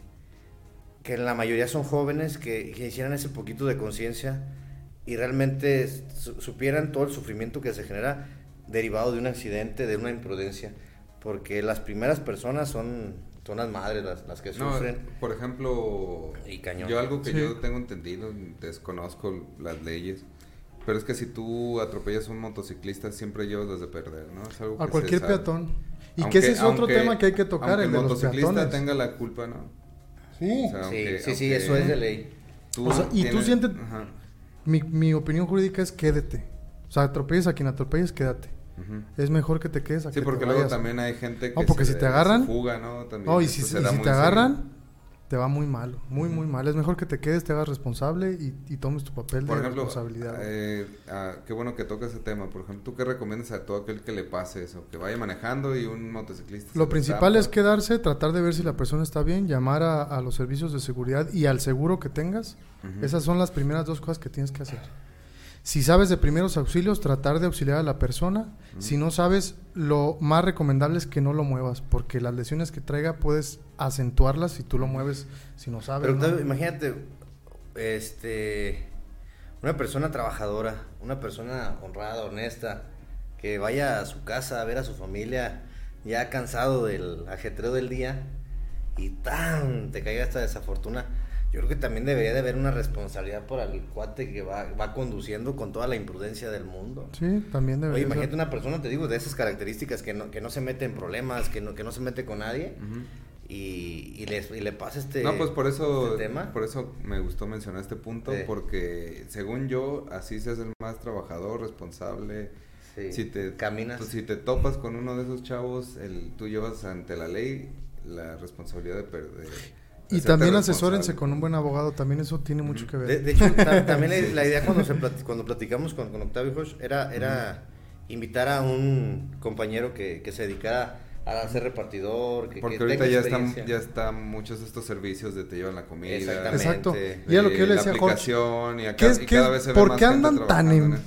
que la mayoría son jóvenes, que, que hicieran ese poquito de conciencia y realmente su- supieran todo el sufrimiento que se genera derivado de un accidente, de una imprudencia. Porque las primeras personas son, son las madres las, las que No, sufren. por ejemplo, Y cañón. yo algo que Sí. yo tengo entendido, desconozco las leyes, pero es que si tú atropellas a un motociclista siempre llevas las de perder, ¿no? Es algo A que cualquier se peatón. Y Aunque- que ese es otro aunque- tema que hay que tocar, el de los motociclista peatones. tenga la culpa, ¿no? Sí. O sea, sí, aunque- sí, sí, aunque eso es de ley. tú O sea, y tú sientes- Ajá, Mi, mi opinión jurídica es quédate. O sea, atropelles a quien atropelles, quédate. Es mejor que te quedes a Sí, que porque te luego vayas. también hay gente que No, porque se- si te agarran- fuga, ¿no? También No, y si, y da si te agarran, te va muy malo, muy, muy mal. Es mejor que te quedes, te hagas responsable y, y tomes tu papel Por de ejemplo, responsabilidad. eh, ah, qué bueno que tocas ese tema. Por ejemplo, ¿tú qué recomiendas a todo aquel que le pase eso? Que vaya manejando y un motociclista. Lo principal es quedarse, tratar de ver si la persona está bien, llamar a, a los servicios de seguridad y al seguro que tengas. Esas son las primeras dos cosas que tienes que hacer. Si sabes de primeros auxilios, tratar de auxiliar a la persona. Si no sabes, lo más recomendable es que no lo muevas, porque las lesiones que traiga puedes acentuarlas si tú lo mueves, si no sabes. Pero imagínate, este, una persona trabajadora, una persona honrada, honesta, que vaya a su casa a ver a su familia ya cansado del ajetreo del día y tan te caiga esta desafortuna. Yo creo que también debería de haber una responsabilidad por el cuate que va, va conduciendo con toda la imprudencia del mundo. Sí, también Oye, debería imagínate ser. una persona, te digo, de esas características que no, que no se mete en problemas, que no, que no se mete con nadie y, y, les- y le pasa este, No, pues por eso, este tema. por eso me gustó mencionar este punto, Sí. porque según yo, así seas el más trabajador, responsable. Sí, Si te caminas. pues, si te topas con uno de esos chavos, el, tú llevas ante la ley la responsabilidad de perder. Y también asesórense con un buen abogado, también eso tiene mucho que ver. De, de hecho, ta- también la, idea cuando, se plati- cuando platicamos con, con Octavio Josh era, era invitar a un compañero que, que se dedicara a ser repartidor, que, Porque que ahorita ya están, ya están muchos de estos servicios de te llevan la comida. Exactamente. Exacto. de Y a lo que yo le la decía Jorge, y, acá, ¿qué es- y qué cada es- vez se ve por más qué andan tan en-.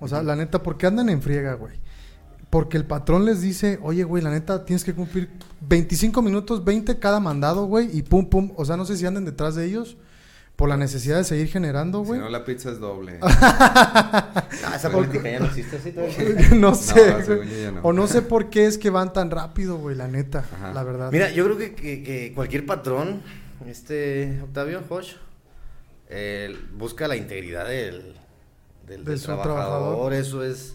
O sea, la neta, ¿por qué andan en friega, güey? Porque el patrón les dice, oye, güey, la neta, tienes que cumplir 25 minutos, 20 cada mandado, güey, y pum, pum. O sea, no sé si anden detrás de ellos por la necesidad de seguir generando, Si güey. no, la pizza es doble. Ah, esa política ya no existe así todavía. no sé, güey. no. O no sé por qué es que van tan rápido, güey, la neta, Ajá. la verdad. Mira, yo creo que, que- que cualquier patrón, este Octavio Josh, eh, busca la integridad del, del, De del su trabajador. trabajador. Eso es.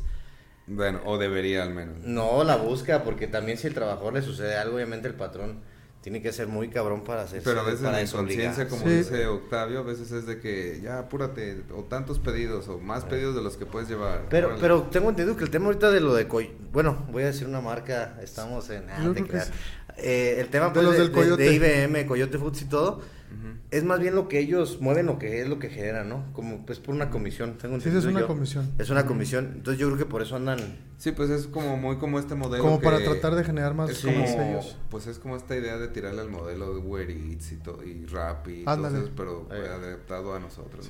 Bueno, o debería al menos. No la busca, porque también si el trabajador le sucede algo, obviamente el patrón tiene que ser muy cabrón para hacerse. Pero a veces para la inconsciencia, como Sí. dice Octavio, a veces es de que ya apúrate, o tantos pedidos, o más pedidos de los que puedes llevar. Pero, Órale. pero tengo entendido que el tema ahorita de lo de Coy... Bueno, voy a decir una marca, estamos en... ah, que creas. sí. Eh, el tema De pues, los de, del de- Coyote. de IBM, Coyote Foods y todo, Es más bien lo que ellos mueven, lo que es lo que generan, ¿no? Como pues por una comisión, tengo Sí, es entendido una yo. comisión. Es una comisión, entonces yo creo que por eso andan... Sí, pues es como muy como este modelo. Como que para tratar de generar más es Sí. como, más sellos. Pues es como esta idea de tirarle al modelo de Uber Eats y, to- y Rappi y Ándale. todo eso, pero pues, Eh. adaptado a nosotros.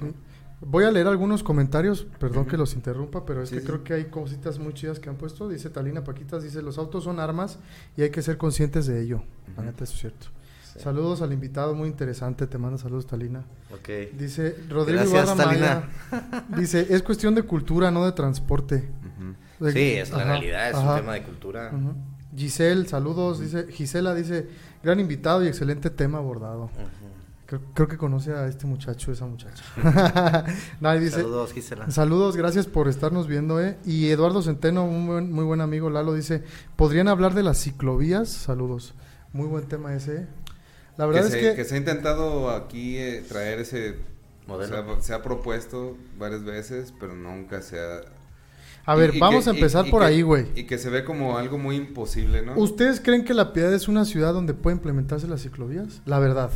Voy a leer algunos comentarios, perdón que los interrumpa, pero es Sí, que sí. creo que hay cositas muy chidas que han puesto. Dice Talina Paquitas, dice, los autos son armas y hay que ser conscientes de ello. La Ujú. neta, eso es cierto. Sí. Saludos al invitado, muy interesante. Te manda saludos, Talina. Ok. Dice Rodrigo Gracias. Maya. Dice, es cuestión de cultura, no de transporte. Sí, es la realidad, es ajá. un tema de cultura. Ujú. Giselle, saludos, dice, Gisela dice, gran invitado y excelente tema abordado. Creo, creo que conoce a este muchacho, esa muchacha. Dice, Saludos, Gisela. Saludos, gracias por estarnos viendo, eh. Y Eduardo Centeno, un buen- muy buen amigo, Lalo, dice, ¿podrían hablar de las ciclovías? Saludos. Muy buen tema ese, eh. La verdad que, es se, que... que se ha intentado aquí eh, traer ese Modelo. O sea, se ha propuesto varias veces, pero nunca se ha... A ver, y- y vamos que- a empezar y- y por que- ahí, güey. Y que se ve como algo muy imposible, ¿no? ¿Ustedes creen que La Piedad es una ciudad donde puede implementarse las ciclovías? La verdad.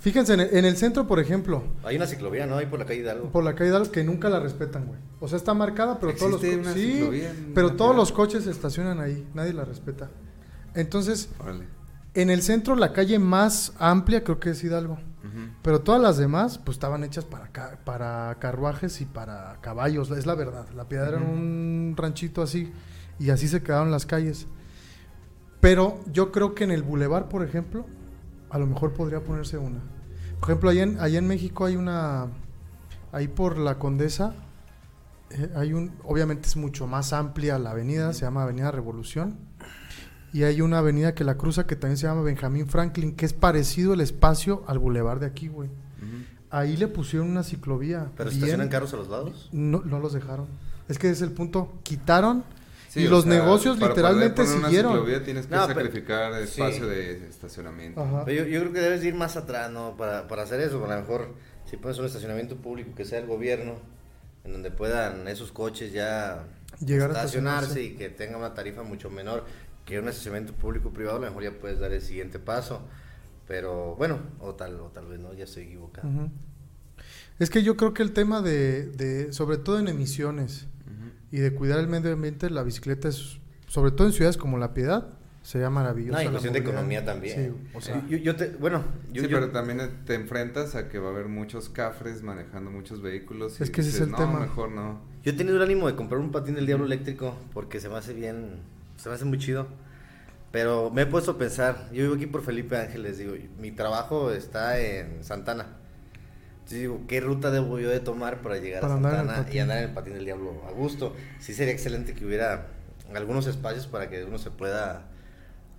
Fíjense, en el, en el centro, por ejemplo, Hay una ciclovía, ¿no? Ahí por la calle Hidalgo. por la calle Hidalgo, que nunca la respetan, güey. O sea, está marcada, pero todos los ¿Existe co- una sí, pero todos los coches se estacionan ahí, nadie la respeta. Entonces, Órale. En el centro la calle más amplia creo que es Hidalgo. Pero todas las demás, pues estaban hechas para, ca- para carruajes y para caballos, es la verdad. La Piedad era un ranchito así y así se quedaron las calles. Pero yo creo que en el bulevar, por ejemplo, a lo mejor podría ponerse una. Por ejemplo, allá en, allá en México hay una, ahí por la Condesa, eh, hay un, obviamente es mucho más amplia la avenida, se llama Avenida Revolución. Y hay una avenida que la cruza que también se llama Benjamín Franklin, que es parecido el espacio al bulevar de aquí, güey. Ujú. Ahí le pusieron una ciclovía. ¿Pero bien- estacionan carros a los lados? No, no los dejaron. Es que ese es el punto. Quitaron Sí, y los sea, negocios para literalmente siguieron. ciclovía tienes que No, pero- sacrificar espacio sí. de estacionamiento. Pero yo, yo creo que debes ir más atrás, ¿no? Para, para hacer eso, a lo mejor si pones un estacionamiento público que sea el gobierno, en donde puedan esos coches ya Llegar a estacionarse estacionarse. y que tenga una tarifa mucho menor que un estacionamiento público privado, a lo mejor ya puedes dar el siguiente paso. Pero bueno, o tal, o tal vez no, ya estoy equivocado. Es que yo creo que el tema de, de, sobre todo en emisiones y de cuidar el medio ambiente, la bicicleta es, sobre todo en ciudades como La Piedad, sería maravillosa. No, y la cuestión de economía también. Sí, o sea, yo, yo te, bueno, yo, sí, yo- pero también te enfrentas a que va a haber muchos cafres manejando muchos vehículos. Y Es que ese es el no, tema". mejor no. Yo he tenido el ánimo de comprar un patín del diablo eléctrico porque se me hace bien, se me hace muy chido. Pero me he puesto a pensar, yo vivo aquí por Felipe Ángeles, digo, mi trabajo está en Santana. Entonces digo, ¿qué ruta debo yo de tomar para llegar Para a andar Santana y patín. andar en el patín del diablo a gusto? Sí sería excelente que hubiera algunos espacios para que uno se pueda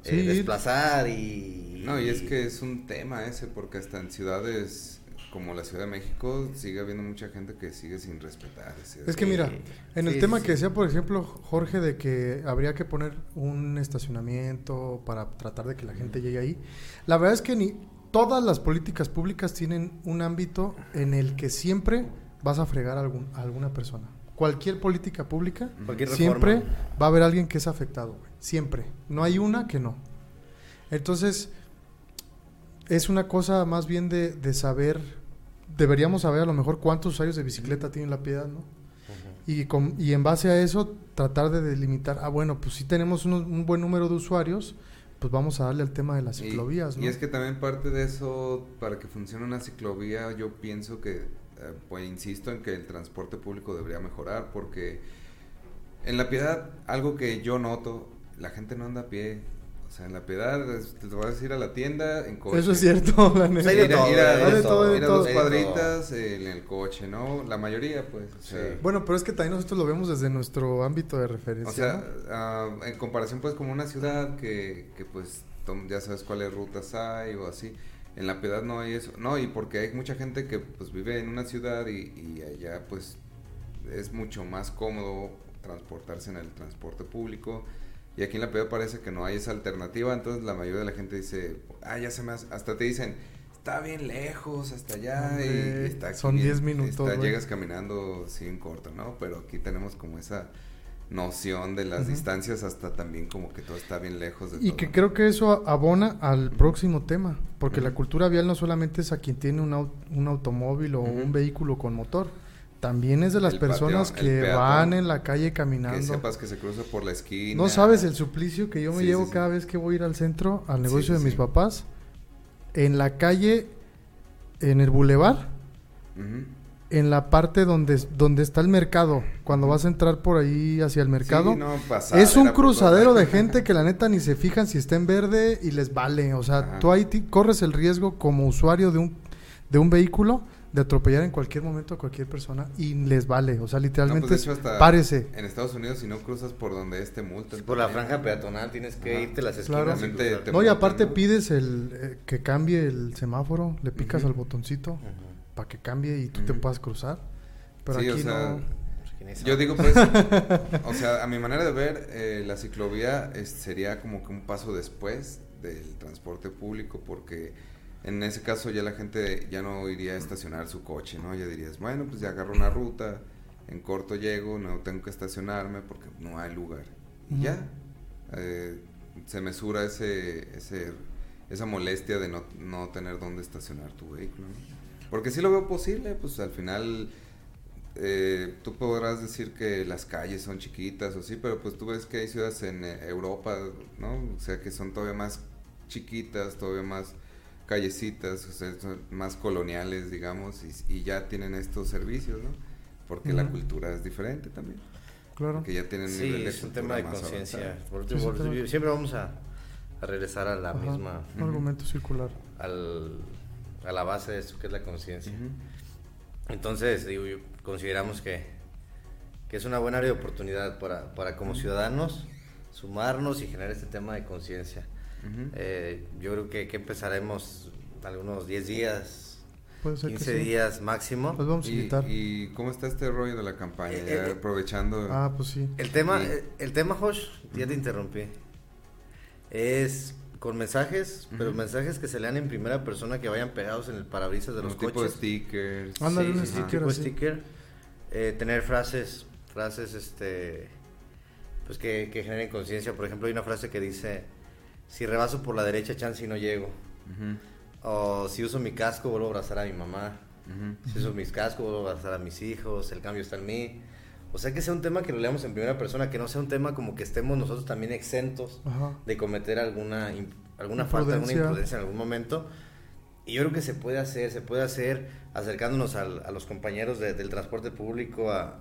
eh, Sí. desplazar y... No, y es que es un tema ese, porque hasta en ciudades como la Ciudad de México sigue habiendo mucha gente que sigue sin respetar. ese- Es que mira, en el Sí, tema sí, que decía, por ejemplo, Jorge, de que habría que poner un estacionamiento para tratar de que la gente llegue ahí, la verdad es que ni todas las políticas públicas tienen un ámbito en el que siempre vas a fregar a, algún- a alguna persona. Cualquier política pública, Cualquier siempre va a haber alguien que es afectado, güey. Siempre. No hay una que no. Entonces, es una cosa más bien de, de saber, deberíamos saber a lo mejor cuántos usuarios de bicicleta tiene la piedad, ¿no? Y, con- y en base a eso tratar de delimitar, ah, bueno, pues si tenemos unos- un buen número de usuarios, pues vamos a darle al tema de las Y- ciclovías, y, ¿no? es que también parte de eso, para que funcione una ciclovía, yo pienso que, eh, pues insisto en que el transporte público debería mejorar, porque en La Piedad, algo que yo noto, la gente no anda a pie. O sea, en La Piedad, te vas a ir a la tienda en coche. Eso es cierto, la neta. Ir a, ir ir dos cuadritas en el coche, ¿no? La mayoría, pues. O sea, Sí. Bueno, pero es que también nosotros lo vemos desde nuestro ámbito de referencia. O sea, ¿no? ah, en comparación pues como una ciudad que, que pues tom- ya sabes cuáles rutas hay o así, en la piedad no hay eso, no, y porque hay mucha gente que pues vive en una ciudad y, y allá pues es mucho más cómodo transportarse en el transporte público y aquí en la piedad parece que no hay esa alternativa, entonces la mayoría de la gente dice, ah, ya se me hace, hasta te dicen, está bien lejos hasta allá y- Hombre, y, está aquí son bien- 10 minutos, está- llegas caminando sí en corto, ¿no? Pero aquí tenemos como esa noción de las distancias hasta también como que todo está bien lejos de Y todo. que creo que eso abona al próximo tema, porque la cultura vial no solamente es a quien tiene un, au- un automóvil o un vehículo con motor, también es de las El personas que van en la calle que caminando. sepas que se cruza por la esquina. No sabes el suplicio que yo me Sí, llevo sí, sí. cada vez que voy a ir al centro, al negocio de mis papás, en la calle, en el bulevar, en la parte donde, donde está el mercado, cuando vas a entrar por ahí hacia el mercado. No, Es un cruzadero de gente que la neta ni se fijan si está en verde y les vale. O sea, Ajá. tú ahí corres el riesgo como usuario de un, de un vehículo de atropellar en cualquier momento a cualquier persona y les vale. O sea, No, literalmente, pues, de hecho, hasta párese. En Estados Unidos, si no cruzas por donde este multa. Por la franja peatonal tienes que Ajá. irte las Claro. esquinas. cruzar. te- No, y aparte ¿no? pides el eh, que cambie el semáforo, le picas al botoncito para que cambie y tú te puedas cruzar. Pero Sí, o aquí sea, no. Pues, Yo digo, pues, o sea, a mi manera de ver, eh, la ciclovía es- sería como que un paso después del transporte público, porque en ese caso ya la gente ya no iría a estacionar su coche, ¿no? Ya dirías, bueno, pues ya agarro una ruta, en corto llego, no tengo que estacionarme porque no hay lugar. Y ya, eh, se mesura ese, ese, esa molestia de no, no tener dónde estacionar tu vehículo, ¿no? Porque sí lo veo posible, pues al final eh, tú podrás decir que las calles son chiquitas o sí, pero pues tú ves que hay ciudades en eh, Europa, ¿no? O sea, que son todavía más chiquitas, todavía más callecitas, o sea, son más coloniales, digamos, y, y ya tienen estos servicios, ¿no? Porque la cultura es diferente también. Claro. Porque ya tienen Sí, nivel de es un tema de conciencia. Sí, Siempre vamos a, a regresar a la Ajá, misma, Un argumento circular. al, a la base de esto que es la conciencia. Entonces, digo, consideramos que, que es una buena área de oportunidad para, para como ciudadanos sumarnos y generar este tema de conciencia. Ujú. Eh, yo creo que, que empezaremos algunos 10 días, Puede ser que 15 sí. días máximo. Los vamos a ¿Y, invitar. y cómo está este rollo de la campaña? Eh, Ya eh, aprovechando. Ah, pues sí. El tema, Sí. eh, el tema, Josh, ya te interrumpí. Es con mensajes, pero Ujú. mensajes que se lean en primera persona que vayan pegados en el parabrisas de los un tipo de coches. stickers. Ándale, un sí, sticker tipo sticker. Eh, tener frases, frases, este, pues que, que generen conciencia. Por ejemplo, hay una frase que dice, si rebaso por la derecha, chance y no llego. Ujú, O si uso mi casco, vuelvo a abrazar a mi mamá. ujú. Si uso mis cascos, vuelvo a abrazar a mis hijos. El cambio está en mí. O sea, que sea un tema que lo leamos en primera persona, que no sea un tema como que estemos nosotros también exentos Ajá. de cometer alguna, alguna falta, alguna Imprudencia. en algún momento. Y yo creo que se puede hacer, se puede hacer acercándonos al- a los compañeros de- del transporte público, a,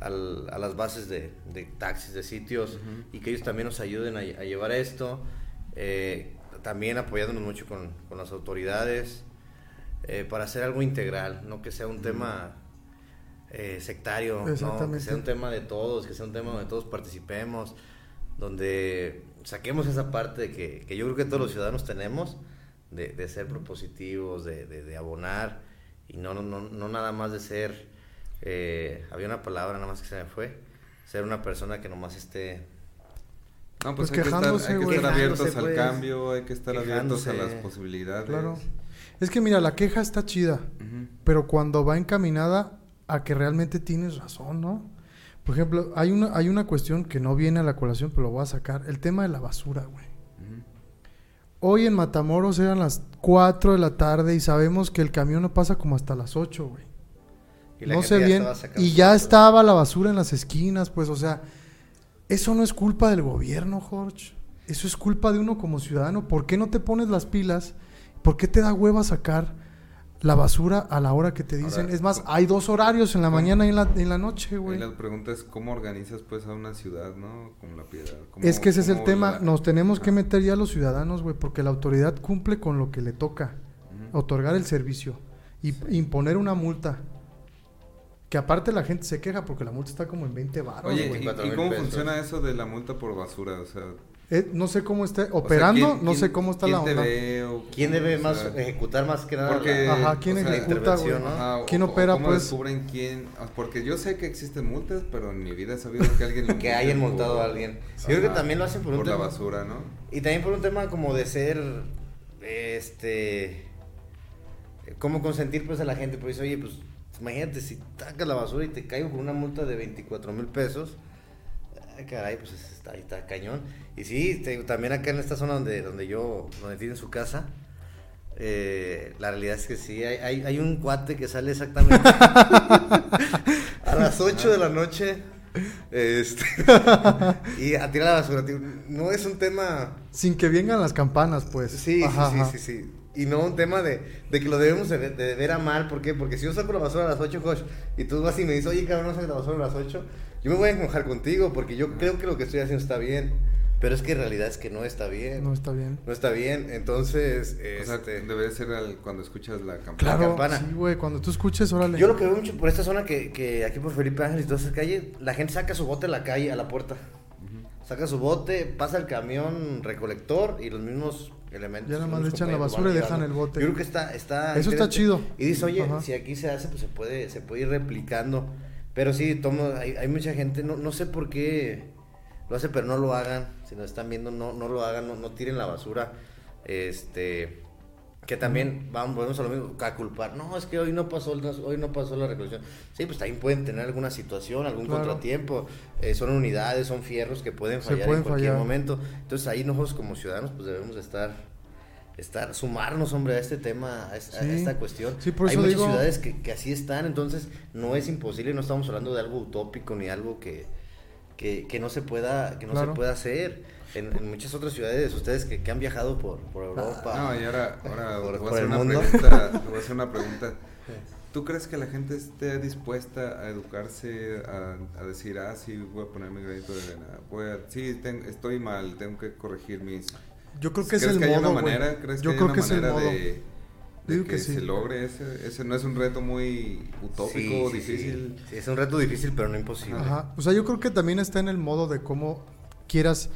al- a las bases de, de taxis, de sitios, y que ellos también nos ayuden a, a llevar esto. Eh, también apoyándonos mucho con, con las autoridades eh, para hacer algo integral, no que sea un tema eh, sectario, ¿no? que sea un tema de todos, que sea un tema donde todos participemos, donde saquemos esa parte de que, que yo creo que todos los ciudadanos tenemos de, de ser propositivos, de, de- de abonar y no, no, no, no nada más de ser, eh, había una palabra nada más que se me fue, ser una persona que nomás esté No, pues, Pues hay que estar, quejándose, hay que estar abiertos Quejándose, al pues. cambio, hay que estar abiertos a Quejándose. las posibilidades. Claro. Es que mira, la queja está chida, pero cuando va encaminada a que realmente tienes razón, ¿no? Por ejemplo, hay una, hay una cuestión que no viene a la colación, pero lo voy a sacar. El tema de la basura, güey. Hoy en Matamoros eran las 4 de la tarde y sabemos que el camión no pasa como hasta las 8, güey. y la No sé bien. Y ya estaba la basura en las esquinas, pues, o sea, eso no es culpa del gobierno, Jorge. Eso es culpa de uno como ciudadano. ¿Por qué no te pones las pilas? ¿Por qué te da hueva sacar la basura a la hora que te dicen? Ahora, es más, ¿cómo- hay dos horarios, en la cómo- mañana y en la, en la noche, Y güey. la pregunta es cómo organizas pues a una ciudad, ¿no? Como la piedad. ¿Cómo- Es que ese es el tema. la- Nos tenemos que meter ya los ciudadanos, güey, porque la autoridad cumple con lo que le toca. Otorgar el servicio y imponer una multa. Que aparte la gente se queja porque la multa está como en 20 baros, Oye, güey. ¿y, 24 y mil cómo pesos. funciona eso de la multa por basura? O sea, Eh, no sé cómo esté o sea, operando, ¿quién- no sé cómo está la onda. ve o ¿Quién cómo, debe o más sea, ejecutar más que nada? Porque, la- Ajá, ¿quién o sea, la ejecuta, güey? intervención, ¿no? Ajá, o- ¿Quién o opera, ¿Cómo pues? descubren quién? Porque yo sé que existen multas, pero en mi vida he sabido que alguien... lo que hayan multa multado a alguien. Yo creo que también lo hacen por un Por la tema- basura, ¿no? Y también por un tema como de ser, este, como consentir pues a la gente, pues oye, pues imagínate si sacas la basura y te caigo con una multa de 24 mil pesos, ay, caray, pues está, ahí está cañón. Y sí, te también acá en esta zona donde, donde yo, donde tiene su casa, eh, la realidad es que sí, hay, hay, hay un cuate que sale exactamente a las 8 de la noche. Este, y a tirar la basura. No es un tema Sin que vengan las campanas, pues. Sí, Ajá, sí, sí, sí, sí. Y no un tema de, de que lo debemos de, de ver a mal. ¿Por qué? Porque si yo saco la basura a las 8, coach, y tú vas y me dices, oye, cabrón, no sacas la basura a las 8, yo me voy a enojar contigo porque yo creo que lo que estoy haciendo está bien. pero es que en realidad es que no está bien. No está bien. No está bien, entonces... O sea, este, debe ser al- cuando escuchas la campana. Claro, campana. sí, güey, cuando tú escuches, órale. Yo lo que veo mucho por esta zona que, que aquí por Felipe Ángeles y toda esa calle, la gente saca su bote a la calle, a la puerta. Saca su bote, pasa el camión recolector y los mismos elementos. Ya nada más le echan la basura y dejan el bote. Yo creo que está, está Eso está chido. Y dice, oye, Ajá. si aquí se hace, pues se puede, se puede ir replicando. Pero sí, tomo, hay, hay mucha gente, no, no sé por qué lo hace, pero no lo hagan. Si nos están viendo, no, no lo hagan, no, no tiren la basura. Este, que también vamos, volvemos a lo mismo, a culpar. No, es que hoy no pasó, hoy no pasó la recolección. Sí, pues también pueden tener alguna situación, algún Claro. contratiempo. Eh, son unidades, son fierros que pueden fallar pueden en cualquier fallar. momento. Entonces ahí nosotros como ciudadanos pues debemos estar, estar sumarnos, hombre, a este tema, a, esta cuestión. Sí, por Hay eso muchas digo- ciudades que, que así están, entonces no es imposible, no estamos hablando de algo utópico ni algo que, que, que no se pueda, que no Claro. se pueda hacer. En, en muchas otras ciudades, ustedes que, que han viajado por, por Europa. No, y ahora, ahora Por- voy, por a hacer una mundo. pregunta, voy a hacer una pregunta. ¿Tú crees que la gente esté dispuesta a educarse, a, a decir, ah, sí, voy a poner mi granito de arena, voy a, sí, ten- estoy mal, tengo que corregir mis... Yo creo que es ¿Crees el que hay modo, manera, crees Yo que hay creo una que es el manera modo. de, de Digo que, que sí. se logre ese, ese no es un reto muy utópico, Sí, sí, sí. difícil? Sí, es un reto difícil, pero no imposible. Ajá. O sea, yo creo que también está en el modo de cómo quieras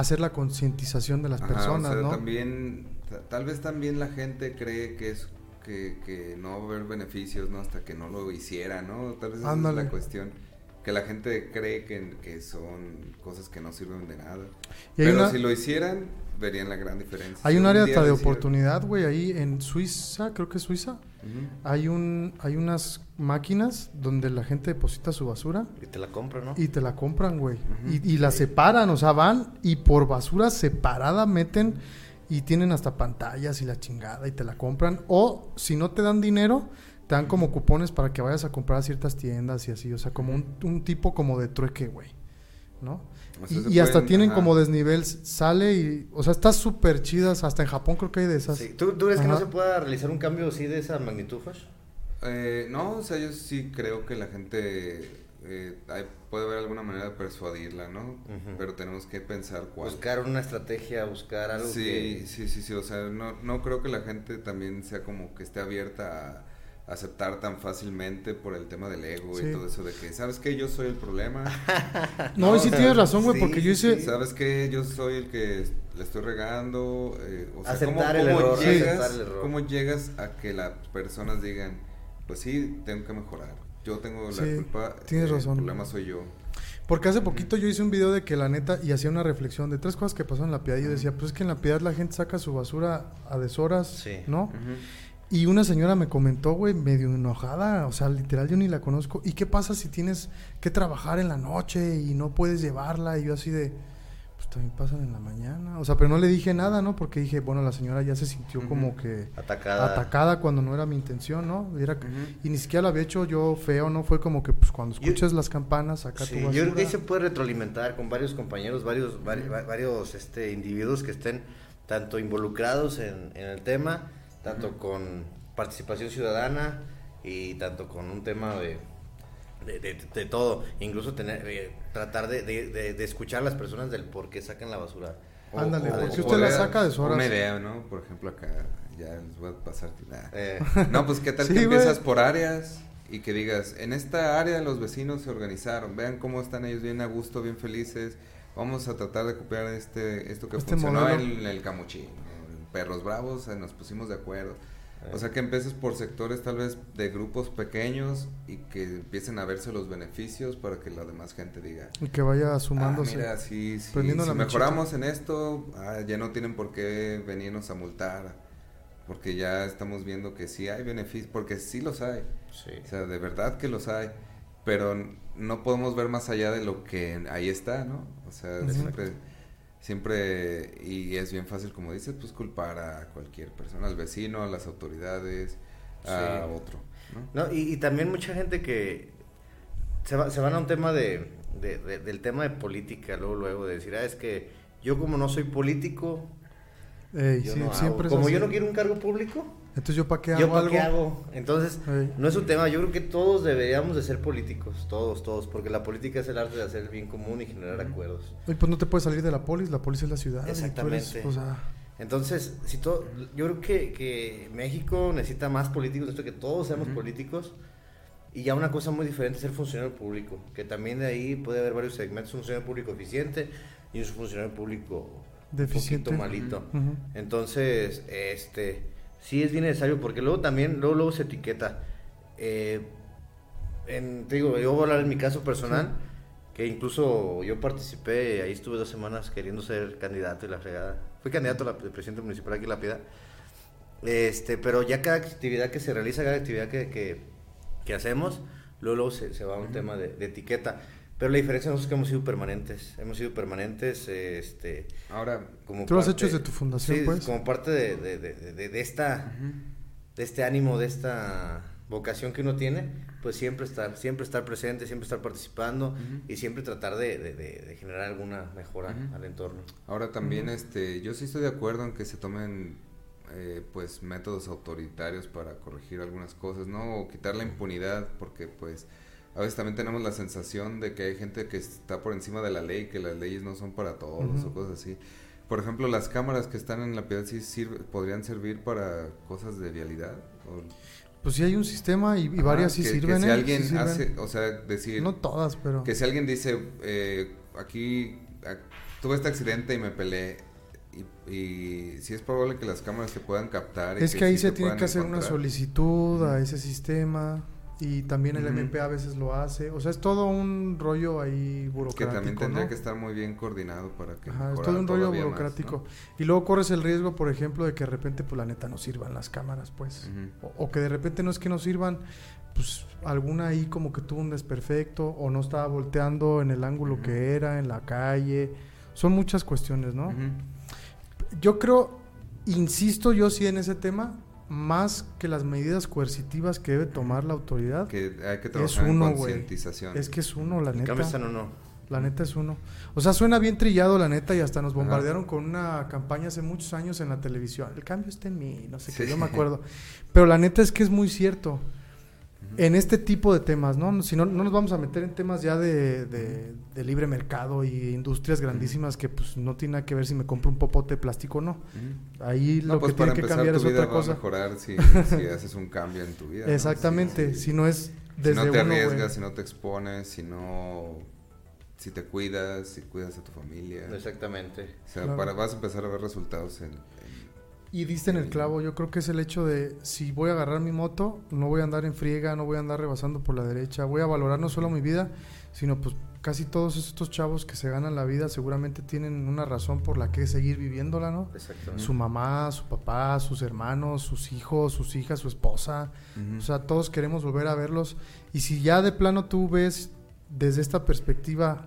hacer la concientización de las Ajá, personas, o sea, ¿no? también, ta- tal vez también la gente cree que es que, que no va a haber beneficios, ¿no? Hasta que no lo hiciera, ¿no? Tal vez esa es la cuestión. Que la gente cree que, que son cosas que no sirven de nada. Pero una- si lo hicieran, verían la gran diferencia. Hay un área hasta de oportunidad, güey, ahí en Suiza, creo que es Suiza. Hay un hay unas máquinas donde la gente deposita su basura Y te la compro, ¿no? y te la compran, güey. Y, y la separan, o sea, van y por basura separada meten y tienen hasta pantallas y la chingada y te la compran. O si no te dan dinero, te dan como cupones para que vayas a comprar a ciertas tiendas y así, o sea, como un, un tipo como de trueque, güey. ¿No? O sea, Y, hasta pueden- tienen ajá. como desnivel, sale y, o sea, está súper chidas, hasta en Japón creo que hay de esas. Sí. ¿Tú, ¿Tú crees que no se pueda realizar un cambio así de esa magnitud, Josh? Eh, no, o sea, yo sí creo que la gente eh, hay- puede haber alguna manera de persuadirla, ¿no? Pero tenemos que pensar cuál. Buscar una estrategia, buscar algo Sí, que... sí, sí, sí, o sea, no, no creo que la gente también sea como que esté abierta a aceptar tan fácilmente por el tema del ego Sí. y todo eso de que, ¿sabes qué? Yo soy el problema. No, y o sí sea, tienes razón, güey, sí, porque yo hice... ¿Sabes qué? Yo soy el que le estoy regando. eh, o sea, Aceptar el error, llegas, aceptar el error. ¿Cómo llegas a que las personas digan, pues sí, tengo que mejorar? Yo tengo la Sí, culpa. tienes eh, razón. El problema soy yo. Porque hace poquito yo hice un video de que la neta, y hacía una reflexión de tres cosas que pasaron en la piedad. Y yo decía, pues es que en la piedad la gente saca su basura a deshoras, Sí. ¿no? Y una señora me comentó, güey, medio enojada, o sea, literal yo ni la conozco. ¿Y qué pasa si tienes que trabajar en la noche y no puedes llevarla? Y yo así de, pues también pasan en la mañana. O sea, pero no le dije nada, ¿no? Porque dije, bueno, la señora ya se sintió como que Atacada. atacada cuando no era mi intención, ¿no? Era-. Y ni siquiera lo había hecho yo feo, ¿no? Fue como que, pues cuando Yo- escuches las campanas, saca Sí, tu yo basura. creo que ahí se puede retroalimentar con varios compañeros, varios, vari- va- varios este, individuos que estén tanto involucrados en, en el tema, tanto con participación ciudadana y tanto con un tema de, de, de- de todo, incluso tener, eh, tratar de, de- de- de escuchar a las personas del por qué sacan la basura. Ándale, o usted la saca de horas. Una idea, ¿no? Por ejemplo, acá ya les voy a pasar. nah. Eh, No, pues qué tal Sí, que empiezas por áreas y que digas, en esta área los vecinos se organizaron, vean cómo están ellos bien a gusto, bien felices, vamos a tratar de copiar este esto que Este funcionó en el Camuchín, en Perros Bravos, eh, nos pusimos de acuerdo. Eh. O sea que empieces por sectores tal vez de grupos pequeños y que empiecen a verse los beneficios para que la demás gente diga, Y que vaya Ah, sumándose. mira, sí, sí, si la mejoramos en esto, ah, ya no tienen por qué venirnos a multar, porque ya estamos viendo que sí hay beneficios, porque sí los hay, sí. o sea, de verdad que los hay, pero no podemos ver más allá de lo que ahí está, ¿no? O sea, Ujú. siempre, siempre, y es bien fácil, como dices, pues culpar a cualquier persona, al vecino, a las autoridades, a Sí. otro, ¿no? No, y, y también mucha gente que se, va- se van a un tema de, de- de- del tema de política, luego, luego, de decir, ah, es que yo como no soy político, Ey, yo sí, no hago. siempre es como yo no quiero un cargo público, Entonces, ¿yo para qué hago ¿Yo para qué hago? Entonces, Ey. no es un tema. Yo creo que todos deberíamos de ser políticos. Todos, todos. Porque la política es el arte de hacer el bien común y generar acuerdos. Oye, pues no te puedes salir de la polis, la polis es la ciudad. y tú eres, Exactamente. o sea, Entonces, si todo, yo creo que, que México necesita más políticos, necesita que todos seamos Ujú. políticos. Y ya una cosa muy diferente es ser funcionario público, que también de ahí puede haber varios segmentos, un funcionario público eficiente y un funcionario público Deficiente. un poquito malito. ujú. Entonces, este, sí es bien necesario, porque luego también, luego, luego se etiqueta. Eh, en, te digo, yo voy a hablar en mi caso personal, que incluso yo participé, ahí estuve dos semanas queriendo ser candidato y la fregada. Fui candidato a la de presidente municipal aquí en La Piedad. Este, pero ya cada actividad que se realiza, cada actividad que, que, que hacemos, luego, luego se, se va a un tema de, de etiqueta. Pero la diferencia nosotros es que hemos sido permanentes, hemos sido permanentes, este, Ahora, como Tú lo has parte- hecho desde tu fundación, sí, pues. como parte de, de, de, de- de esta de este ánimo de esta vocación que uno tiene pues siempre estar siempre estar presente siempre estar participando y siempre tratar de, de- de- de generar alguna mejora al entorno. Ahora también, este, yo sí estoy de acuerdo en que se tomen, eh, pues, métodos autoritarios para corregir algunas cosas, ¿no? O quitar la impunidad, porque, pues, a veces también tenemos la sensación de que hay gente que está por encima de la ley, que las leyes no son para todos Ujú. o cosas así. Por ejemplo, las cámaras que están en la piedad sí sirve- podrían servir para cosas de vialidad. O, Pues sí hay un sistema y, y varias sí que- que sirven. si ¿eh? alguien Sí hace, o sea, decir, No todas, pero... que si alguien dice, eh, aquí ac- tuve este accidente y me peleé, y, y si es probable que las cámaras te puedan captar. y Es que ahí sí se tiene que hacer una encontrar. solicitud a ese sistema y también el Ujú. MP a veces lo hace. O sea, es todo un rollo ahí Que burocrático, también tendría ¿no? que estar muy bien coordinado para que Ajá, es todo un rollo más, burocrático. ¿no? Y luego corres el riesgo, por ejemplo, de que de repente, pues la neta, no sirvan las cámaras, pues. O, o que de repente no es que no sirvan, pues alguna ahí como que tuvo un desperfecto o no estaba volteando en el ángulo que era, en la calle. Son muchas cuestiones, ¿no? Yo creo, insisto yo sí en ese tema, más que las medidas coercitivas que debe tomar la autoridad, Que hay que trabajar uno, en concientización. es que es uno, la neta. cambio esta no no La neta es uno. O sea, suena bien trillado, la neta, y hasta nos Ajá. bombardearon con una campaña hace muchos años en la televisión. El cambio está en mí, no sé qué, yo me acuerdo. Pero la neta es que es muy cierto. En este tipo de temas, ¿no? Si no, no nos vamos a meter en temas ya de, de- de libre mercado y industrias grandísimas que pues no tiene nada que ver si me compro un popote de plástico o no. Ahí No, lo pues que para tiene que cambiar tu es vida otra va a cosa. mejorar si, si haces un cambio en tu vida. ¿no? Exactamente, Si- si no es si desde no te uno, güey. arriesgas, si no te expones, si no... Si te cuidas, si cuidas a tu familia. exactamente O sea, Claro. para, vas a empezar a ver resultados en... Y diste en el clavo, yo creo que es el hecho de si voy a agarrar mi moto, no voy a andar en friega, no voy a andar rebasando por la derecha, voy a valorar no solo mi vida, sino pues casi todos estos chavos que se ganan la vida seguramente tienen una razón por la que seguir viviéndola, ¿no? exactamente. Su mamá, su papá, sus hermanos, sus hijos, sus hijas, su esposa, Ujú. o sea, todos queremos volver a verlos. Y si ya de plano tú ves desde esta perspectiva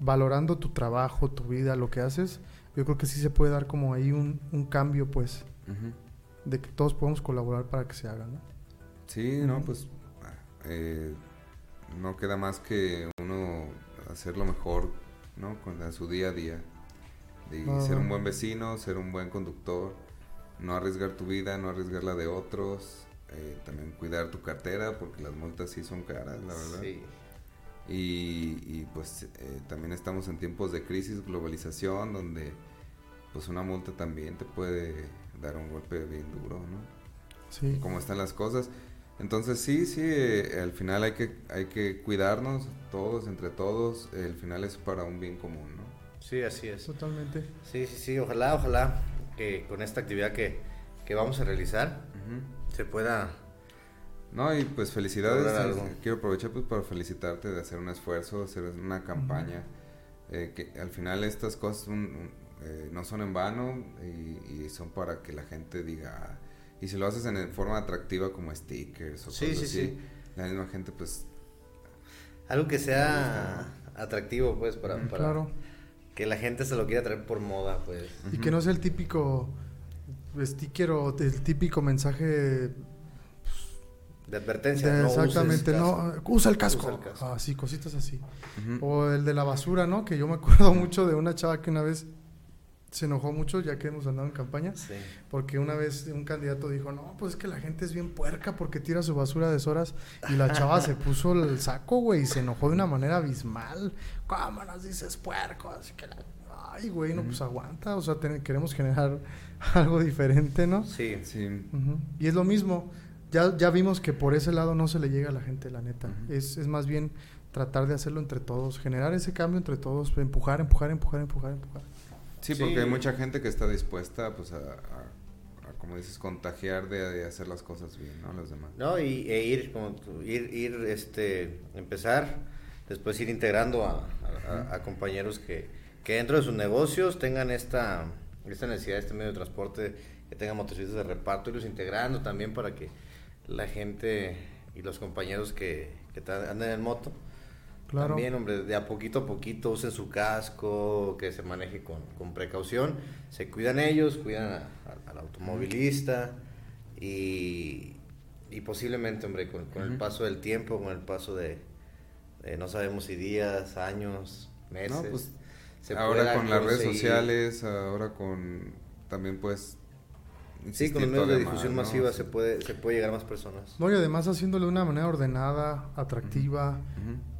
valorando tu trabajo, tu vida, lo que haces, yo creo que sí se puede dar como ahí un, un cambio pues de que todos podemos colaborar para que se haga, ¿no? Sí, no, pues eh, no queda más que uno hacerlo mejor, ¿no? Con a su día a día. Y Ah. ser un buen vecino, ser un buen conductor, no arriesgar tu vida, no arriesgar la de otros, eh, también cuidar tu cartera porque las multas sí son caras, la verdad. sí Y, y, pues eh, también estamos en tiempos de crisis, globalización, donde pues una multa también te puede dar un golpe bien duro, ¿no? Sí. cómo están las cosas. Entonces sí, sí, eh, al final hay que, hay que cuidarnos todos, entre todos, el final es para un bien común, ¿no? sí así es Totalmente. sí sí sí ojalá ojalá que con esta actividad que, que vamos a realizar se pueda No, y pues felicidades, eh, quiero aprovechar pues para felicitarte de hacer un esfuerzo, hacer una campaña, eh, que al final estas cosas un- un, eh, no son en vano y, y son para que la gente diga, "Ah", y si lo haces en forma atractiva como stickers o Sí, cosas sí, así, sí. la misma gente pues... algo que sea atractivo pues para, para Claro. que la gente se lo quiera traer por moda pues Y que no sea el típico sticker o el típico mensaje de advertencia de no uses exactamente, casco. no, usa el casco. Usa el casco. Ah, sí, cositas así. O el de la basura, ¿no? Que yo me acuerdo mucho de una chava que una vez se enojó mucho ya que hemos andado en campaña. Sí. Porque una vez un candidato dijo, no, pues es que la gente es bien puerca porque tira su basura a deshoras. Y la chava se puso el saco, güey, y se enojó de una manera abismal. ¿Cómo nos dices puerco? Así que la... Ay, güey, no, pues aguanta. O sea, ten- queremos generar algo diferente, ¿no? Sí. Sí. Y es lo mismo. Ya, ya vimos que por ese lado no se le llega a la gente, la neta. Es, es más bien tratar de hacerlo entre todos, generar ese cambio entre todos, empujar, empujar, empujar, empujar, empujar. Sí, Sí. porque hay mucha gente que está dispuesta, pues, a, a- a, como dices, contagiar de, de hacer las cosas bien, ¿no? Los demás. No, y e ir, como ir, ir, este, empezar, después ir integrando a, compañeros que, que dentro de sus negocios tengan esta, esta necesidad de este medio de transporte, que tengan motocicletas de reparto, irlos integrando también para que la gente y los compañeros que, que anden en moto, Claro. también, hombre, de a poquito a poquito usen su casco, que se maneje con, con precaución, se cuidan ellos, cuidan a- a- al automovilista y, y posiblemente, hombre, con, con el paso del tiempo, con el paso de, de no sabemos si días, años, meses, No, pues, se ahora con las redes sociales, ahora con también pues Sí, con medios de difusión masiva se puede se puede llegar a más personas. No, y además haciéndolo de una manera ordenada, atractiva,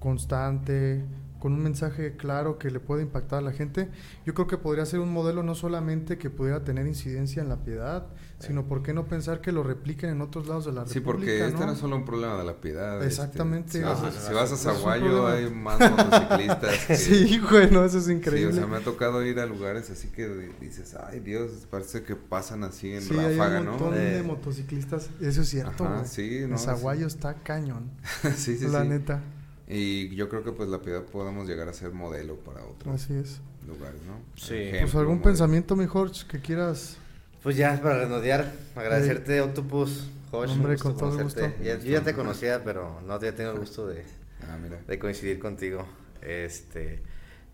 constante, con un mensaje claro que le pueda impactar a la gente. Yo creo que podría ser un modelo no solamente que pudiera tener incidencia en la piedad, sino por qué no pensar que lo repliquen en otros lados de la Sí, República, porque este ¿no? no es solo un problema de la piedad. este, Exactamente. si, vas a, Ah, si vas a un Zaguayo hay más motociclistas. que- Sí, güey, no, eso es Sí, increíble. o sea, me ha tocado ir a lugares así que di- dices, ay Dios, parece que pasan así en Sí, hay ráfaga, un ¿no? montón Eh. de motociclistas. Eso es cierto, Ajá, sí, no, Zaguayo está cañón. sí, sí, la sí. neta. Y yo creo que pues la piedad podemos llegar a ser modelo para otros Así es. lugares, ¿no? Sí. Ejemplo, Pues algún modelo. pensamiento mejor que quieras. Pues ya, para redondear, agradecerte, Octopus, Josh. Hombre, un gusto con todo el conocerte. gusto. Ya- yo ya te conocía, pero no había tenido el gusto de, Ah, mira. de coincidir contigo. Este,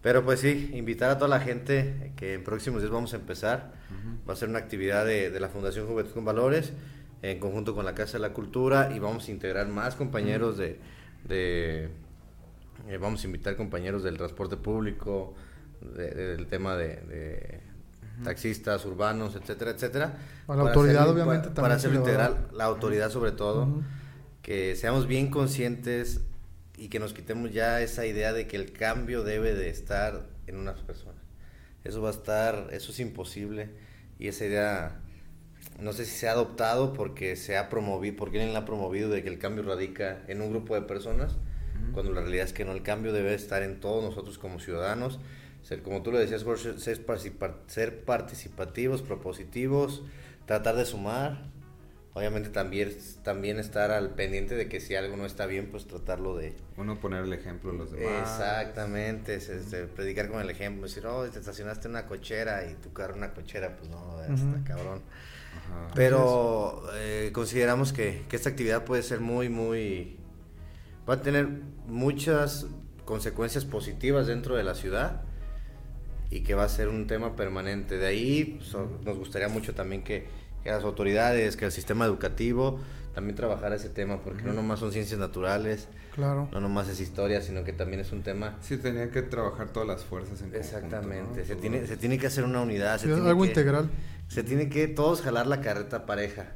pero pues sí, invitar a toda la gente que en próximos días vamos a empezar. Ujú. Va a ser una actividad de, de la Fundación Juventud con Valores en conjunto con la Casa de la Cultura y vamos a integrar más compañeros de... de eh, vamos a invitar compañeros del transporte público, de- del tema de, de taxistas urbanos, etcétera, etcétera. A la Para autoridad, hacerlo- obviamente, pa- también Para dar. integral, la autoridad sobre todo Ujú. que seamos bien conscientes y que nos quitemos ya esa idea de que el cambio debe de estar en unas personas. Eso va a estar, eso es imposible y esa idea no sé si se ha adoptado porque se ha promovido, porque alguien la ha promovido de que el cambio radica en un grupo de personas, cuando la realidad es que no, el cambio debe estar en todos nosotros como ciudadanos, ser, como tú lo decías, Jorge, ser, participa- ser participativos, propositivos, tratar de sumar, obviamente también, también estar al pendiente de que si algo no está bien, pues tratarlo de... Uno poner el ejemplo a los demás. Exactamente, es, este, predicar con el ejemplo, decir, oh, te estacionaste en una cochera y tu carro en una cochera, pues no, está Ujú. cabrón. Ajá. Pero eh, consideramos que, que esta actividad puede ser muy, muy... Va a tener muchas consecuencias positivas dentro de la ciudad y que va a ser un tema permanente. De ahí pues, o- nos gustaría mucho también que, que las autoridades, que el sistema educativo también trabajara ese tema, porque no nomás son ciencias naturales, Claro. no nomás es historia, sino que también es un tema... Sí, tenía que trabajar todas las fuerzas en conjunto, Exactamente, ¿no? se, tiene, se tiene que hacer una unidad. se tiene algo que- integral. se tiene que todos jalar la carreta pareja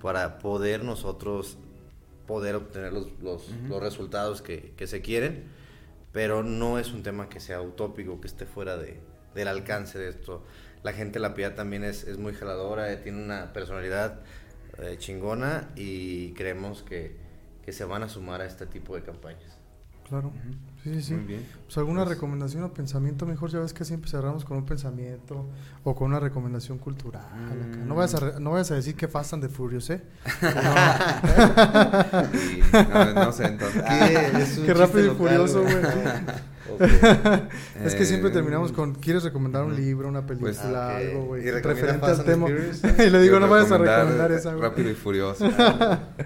para poder nosotros poder obtener los, los, Ujú. los resultados que, que se quieren, pero no es un tema que sea utópico, que esté fuera de, del alcance de esto. La gente de la piedad también es, es muy jaladora, eh, tiene una personalidad eh, chingona y creemos que, que se van a sumar a este tipo de campañas. Claro. Sí, sí, sí. Muy bien. Pues alguna Pues- recomendación o pensamiento mejor, ya ves que siempre cerramos con un pensamiento o con una recomendación cultural. acá. No, Mm. vayas a re- no vayas a decir que Fast and the Furious, ¿eh? No, no sé, entonces. Es un Qué rápido y local, furioso, güey. Es que siempre Eh, terminamos con, ¿quieres recomendar un libro, una película, Pues- Ah, ok. algo, güey? ¿Y recomienda Referente al tema. Y le digo, no vayas a recomendar esa, güey. Rápido y Furioso.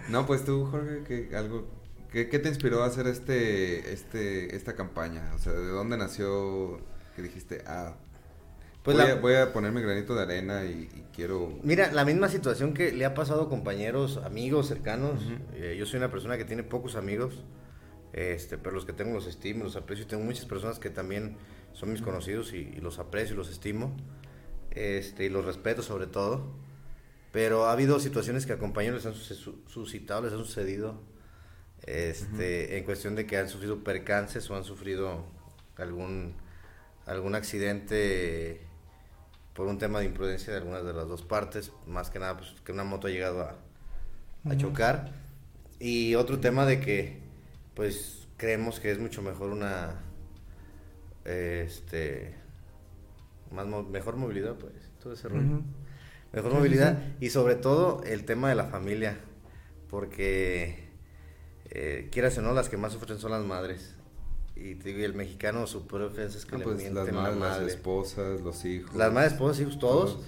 no, pues tú, Jorge, ¿qué, algo, qué, qué te inspiró a hacer este, este, esta campaña? O sea, ¿de dónde nació que dijiste, ah, Pues voy, la- a, voy a ponerme granito de arena y, y quiero... Mira, la misma situación que le ha pasado a compañeros, amigos cercanos. Ujú. Eh, yo soy una persona que tiene pocos amigos, este, pero los que tengo los estimo, los aprecio. Y tengo muchas personas que también son mis conocidos y, y los aprecio y los estimo. este, y los respeto sobre todo, pero ha habido situaciones que a compañeros les han suscitado, les han sucedido, este, en cuestión de que han sufrido percances o han sufrido algún, algún accidente por un tema de imprudencia de algunas de las dos partes, más que nada pues, que una moto ha llegado a, chocar. Y otro tema de que, pues, creemos que es mucho mejor una, este, más mo- mejor movilidad, pues, todo ese rollo. Mejor movilidad y sobre todo el tema de la familia, porque eh, quieras o no, las que más sufren son las madres. Y te digo, y el mexicano su peor ofensa es que Ah, le pues mienten las la madres, las madre. esposas, los hijos. Las madres, esposas, hijos, todos. Todos.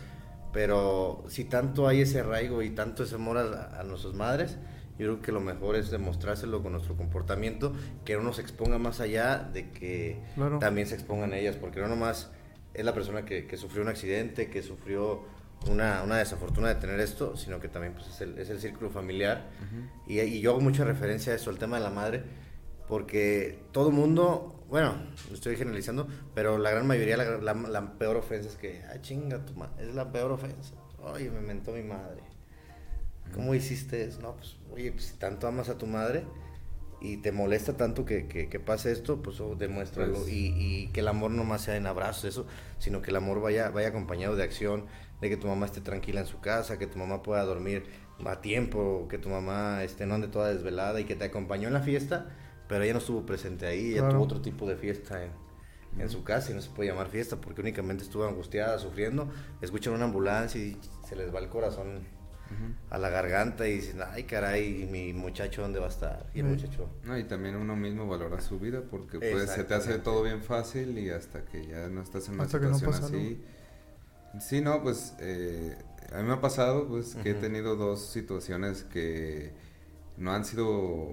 Pero si tanto hay ese arraigo y tanto ese amor a, a nuestras madres, yo creo que lo mejor es demostrárselo con nuestro comportamiento, que no nos exponga más allá de que Claro. también se expongan ellas, porque no nomás es la persona que, que sufrió un accidente, que sufrió una, una desafortuna de tener esto, sino que también pues, es, el, es el círculo familiar. y, y yo hago mucha referencia a eso, al tema de la madre, porque todo mundo, bueno, estoy generalizando, pero la gran mayoría, la, la- la peor ofensa es que, ah, chinga tu madre, es la peor ofensa. Oye, me mentó mi madre. ¿Cómo hiciste eso? No, pues, oye, pues, si tanto amas a tu madre y te molesta tanto que, que, que pase esto, pues oh, demuéstralo. Pues- y, y que el amor no más sea en abrazos, eso, sino que el amor vaya, vaya acompañado de acción, de que tu mamá esté tranquila en su casa, que tu mamá pueda dormir a tiempo, que tu mamá este, no ande toda desvelada y que te acompañó en la fiesta, pero ella no estuvo presente ahí, ella Claro. tuvo otro tipo de fiesta en, en su casa y no se puede llamar fiesta porque únicamente estuvo angustiada, sufriendo, escuchan una ambulancia y se les va el corazón a la garganta y dicen, ay caray, ¿y mi muchacho dónde va a estar? Y el muchacho... No, y también uno mismo valora su vida porque pues se te hace todo bien fácil y hasta que ya no estás en una Hasta que no situación así. Sí, no, pues eh, a mí me ha pasado pues que he tenido dos situaciones que no han sido,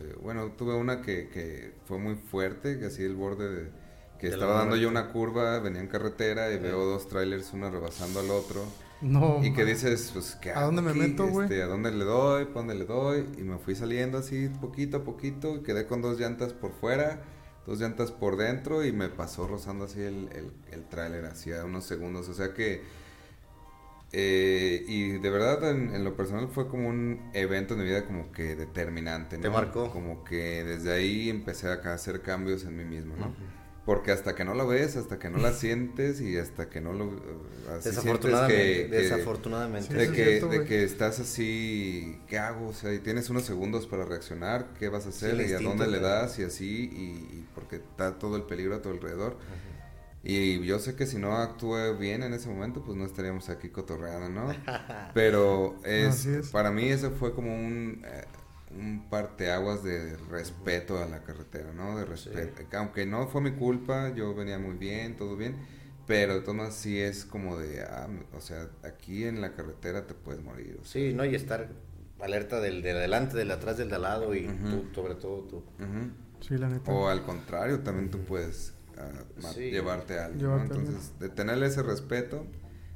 eh, bueno, tuve una que, que fue muy fuerte, que así el borde de, que De estaba dando yo una curva, venía en carretera y veo dos trailers, uno rebasando al otro. No. Y que dices, pues, ¿qué ¿A dónde me meto, güey? Este, ¿A dónde le doy? ¿Para dónde le doy? Y me fui saliendo así poquito a poquito. y Quedé con dos llantas por fuera, dos llantas por dentro y me pasó rozando así el, el, el tráiler hacía unos segundos. O sea que... eh, y de verdad en, en lo personal fue como un evento en mi vida como que determinante, ¿no? Te marcó. Como que desde ahí empecé a hacer cambios en mí mismo, ¿no? Porque hasta que no lo ves, hasta que no la sientes y hasta que no lo... eh, así Desafortunadamente, que- que- desafortunadamente. Sí, de que, cierto, de que estás así, ¿qué hago? O sea, y tienes unos segundos para reaccionar, ¿qué vas a hacer? el y a dónde le das y así, y, y porque está todo el peligro a tu alrededor. Y yo sé que si no actúe bien en ese momento, pues no estaríamos aquí cotorreando, ¿no? Pero es, es. para mí eso fue como un, eh, un parteaguas de respeto a la carretera, ¿no? De respeto. Aunque no fue mi culpa, yo venía muy bien, todo bien, pero de todas sí es como de, ah, o sea, aquí en la carretera te puedes morir. o sea. Sí, ¿no? Y estar alerta del de adelante, del de atrás, del de al lado y tú, sobre todo tú. Ujú. Sí, la neta. O al contrario, también tú puedes ma- Sí. llevarte a alguien, ¿no? Llevarte a alguien. Entonces, de tenerle ese respeto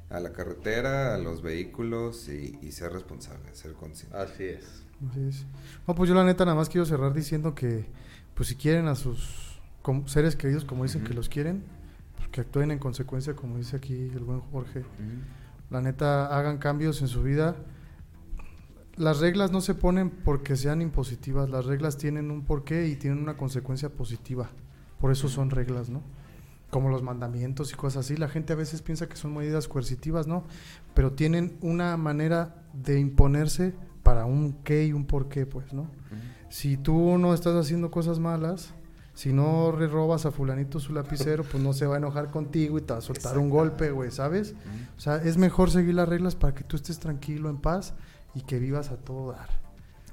a la carretera, a los vehículos y, y ser responsable, ser consciente. Así es. Así es. No, pues yo la neta nada más quiero cerrar diciendo que, pues si quieren a sus seres queridos como dicen que los quieren, pues que actúen en consecuencia como dice aquí el buen Jorge. La neta hagan cambios en su vida. Las reglas no se ponen porque sean impositivas, las reglas tienen un porqué y tienen una consecuencia positiva. Por eso son reglas, ¿no? Como los mandamientos y cosas así. La gente a veces piensa que son medidas coercitivas, ¿no? Pero tienen una manera de imponerse para un qué y un por qué, pues, ¿no? Ujú. Si tú no estás haciendo cosas malas, si no le robas a fulanito su lapicero, pues no se va a enojar contigo y te va a soltar un golpe, güey, ¿sabes? Ujú. O sea, es mejor seguir las reglas para que tú estés tranquilo, en paz y que vivas a todo dar.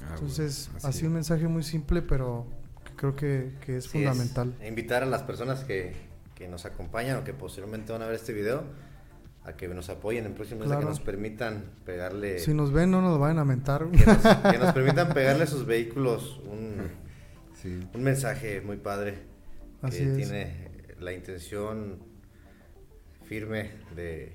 Ah, Entonces, bueno, así un mensaje muy simple, pero creo que, que es Sí, fundamental. E invitar a las personas que, que nos acompañan o que posteriormente van a ver este video a que nos apoyen en próximos meses, Claro. que nos permitan pegarle. Si nos ven, no nos vayan a mentar. que, nos, que nos permitan pegarle a sus vehículos un, Sí. un mensaje muy padre Así que es. tiene la intención firme de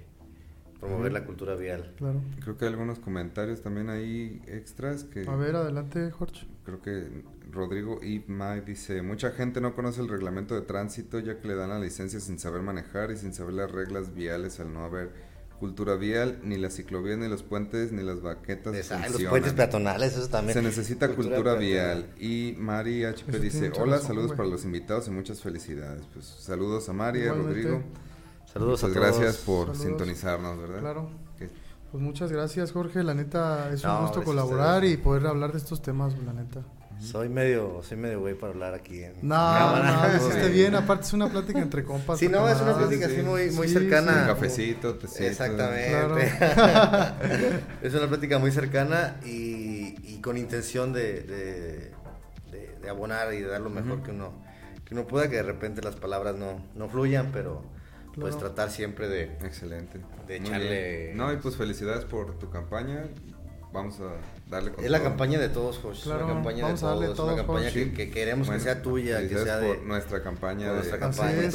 promover la cultura vial. Claro. Creo que hay algunos comentarios también ahí extras que... A ver, adelante, Jorge. Creo que Rodrigo May dice, mucha gente no conoce el reglamento de tránsito ya que le dan la licencia sin saber manejar y sin saber las reglas viales al no haber cultura vial, ni la ciclovía, ni los puentes, ni las baquetas. Esa, los puentes peatonales, eso también. Se necesita cultura, vial. Y Mari HP dice, hola, saludos para los invitados y muchas felicidades. Pues saludos a Mari, a Rodrigo. Saludos a todos. gracias por sintonizarnos, ¿verdad? Claro. Pues muchas gracias, Jorge. La neta, es un gusto colaborar y poder hablar de estos temas, la neta. Soy medio, soy medio güey para hablar aquí en No, cámara. no, hiciste bien, aparte es una plática entre compas. Sí, no, es una plática así muy, muy cercana. Un cafecito, tecito. Exactamente. es una plática muy cercana y, y con intención de, de, de, abonar y de dar lo mejor que uno que uno pueda, que de repente las palabras no, no fluyan, pero pues tratar siempre de... Excelente. De echarle... No, y pues felicidades por tu campaña vamos a darle Es la campaña de todos, Josh. Claro, una campaña de todos. una campaña que, queremos que sea tuya, que sea de. nuestra campaña de nuestra campaña.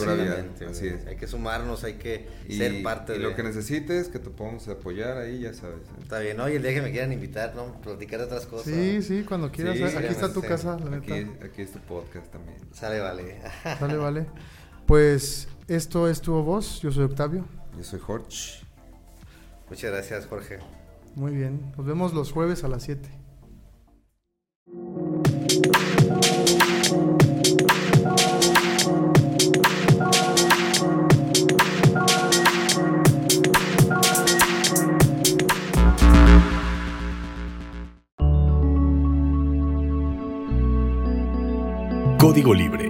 Así es. Hay que sumarnos, hay que ser parte de. Y lo que necesites, que te podamos apoyar ahí, ya sabes. ¿eh? Está bien, ¿no? Y el día que me quieran invitar, ¿no? Platicar de otras cosas. Sí, sí, cuando quieras. aquí está tu casa, la neta. Aquí, aquí es tu podcast también. Sale, vale. Sale, vale. Pues esto es tu voz. Yo soy Octavio. Yo soy Jorge. Muchas gracias, Jorge. Muy bien, nos vemos los jueves a las 7. Código Libre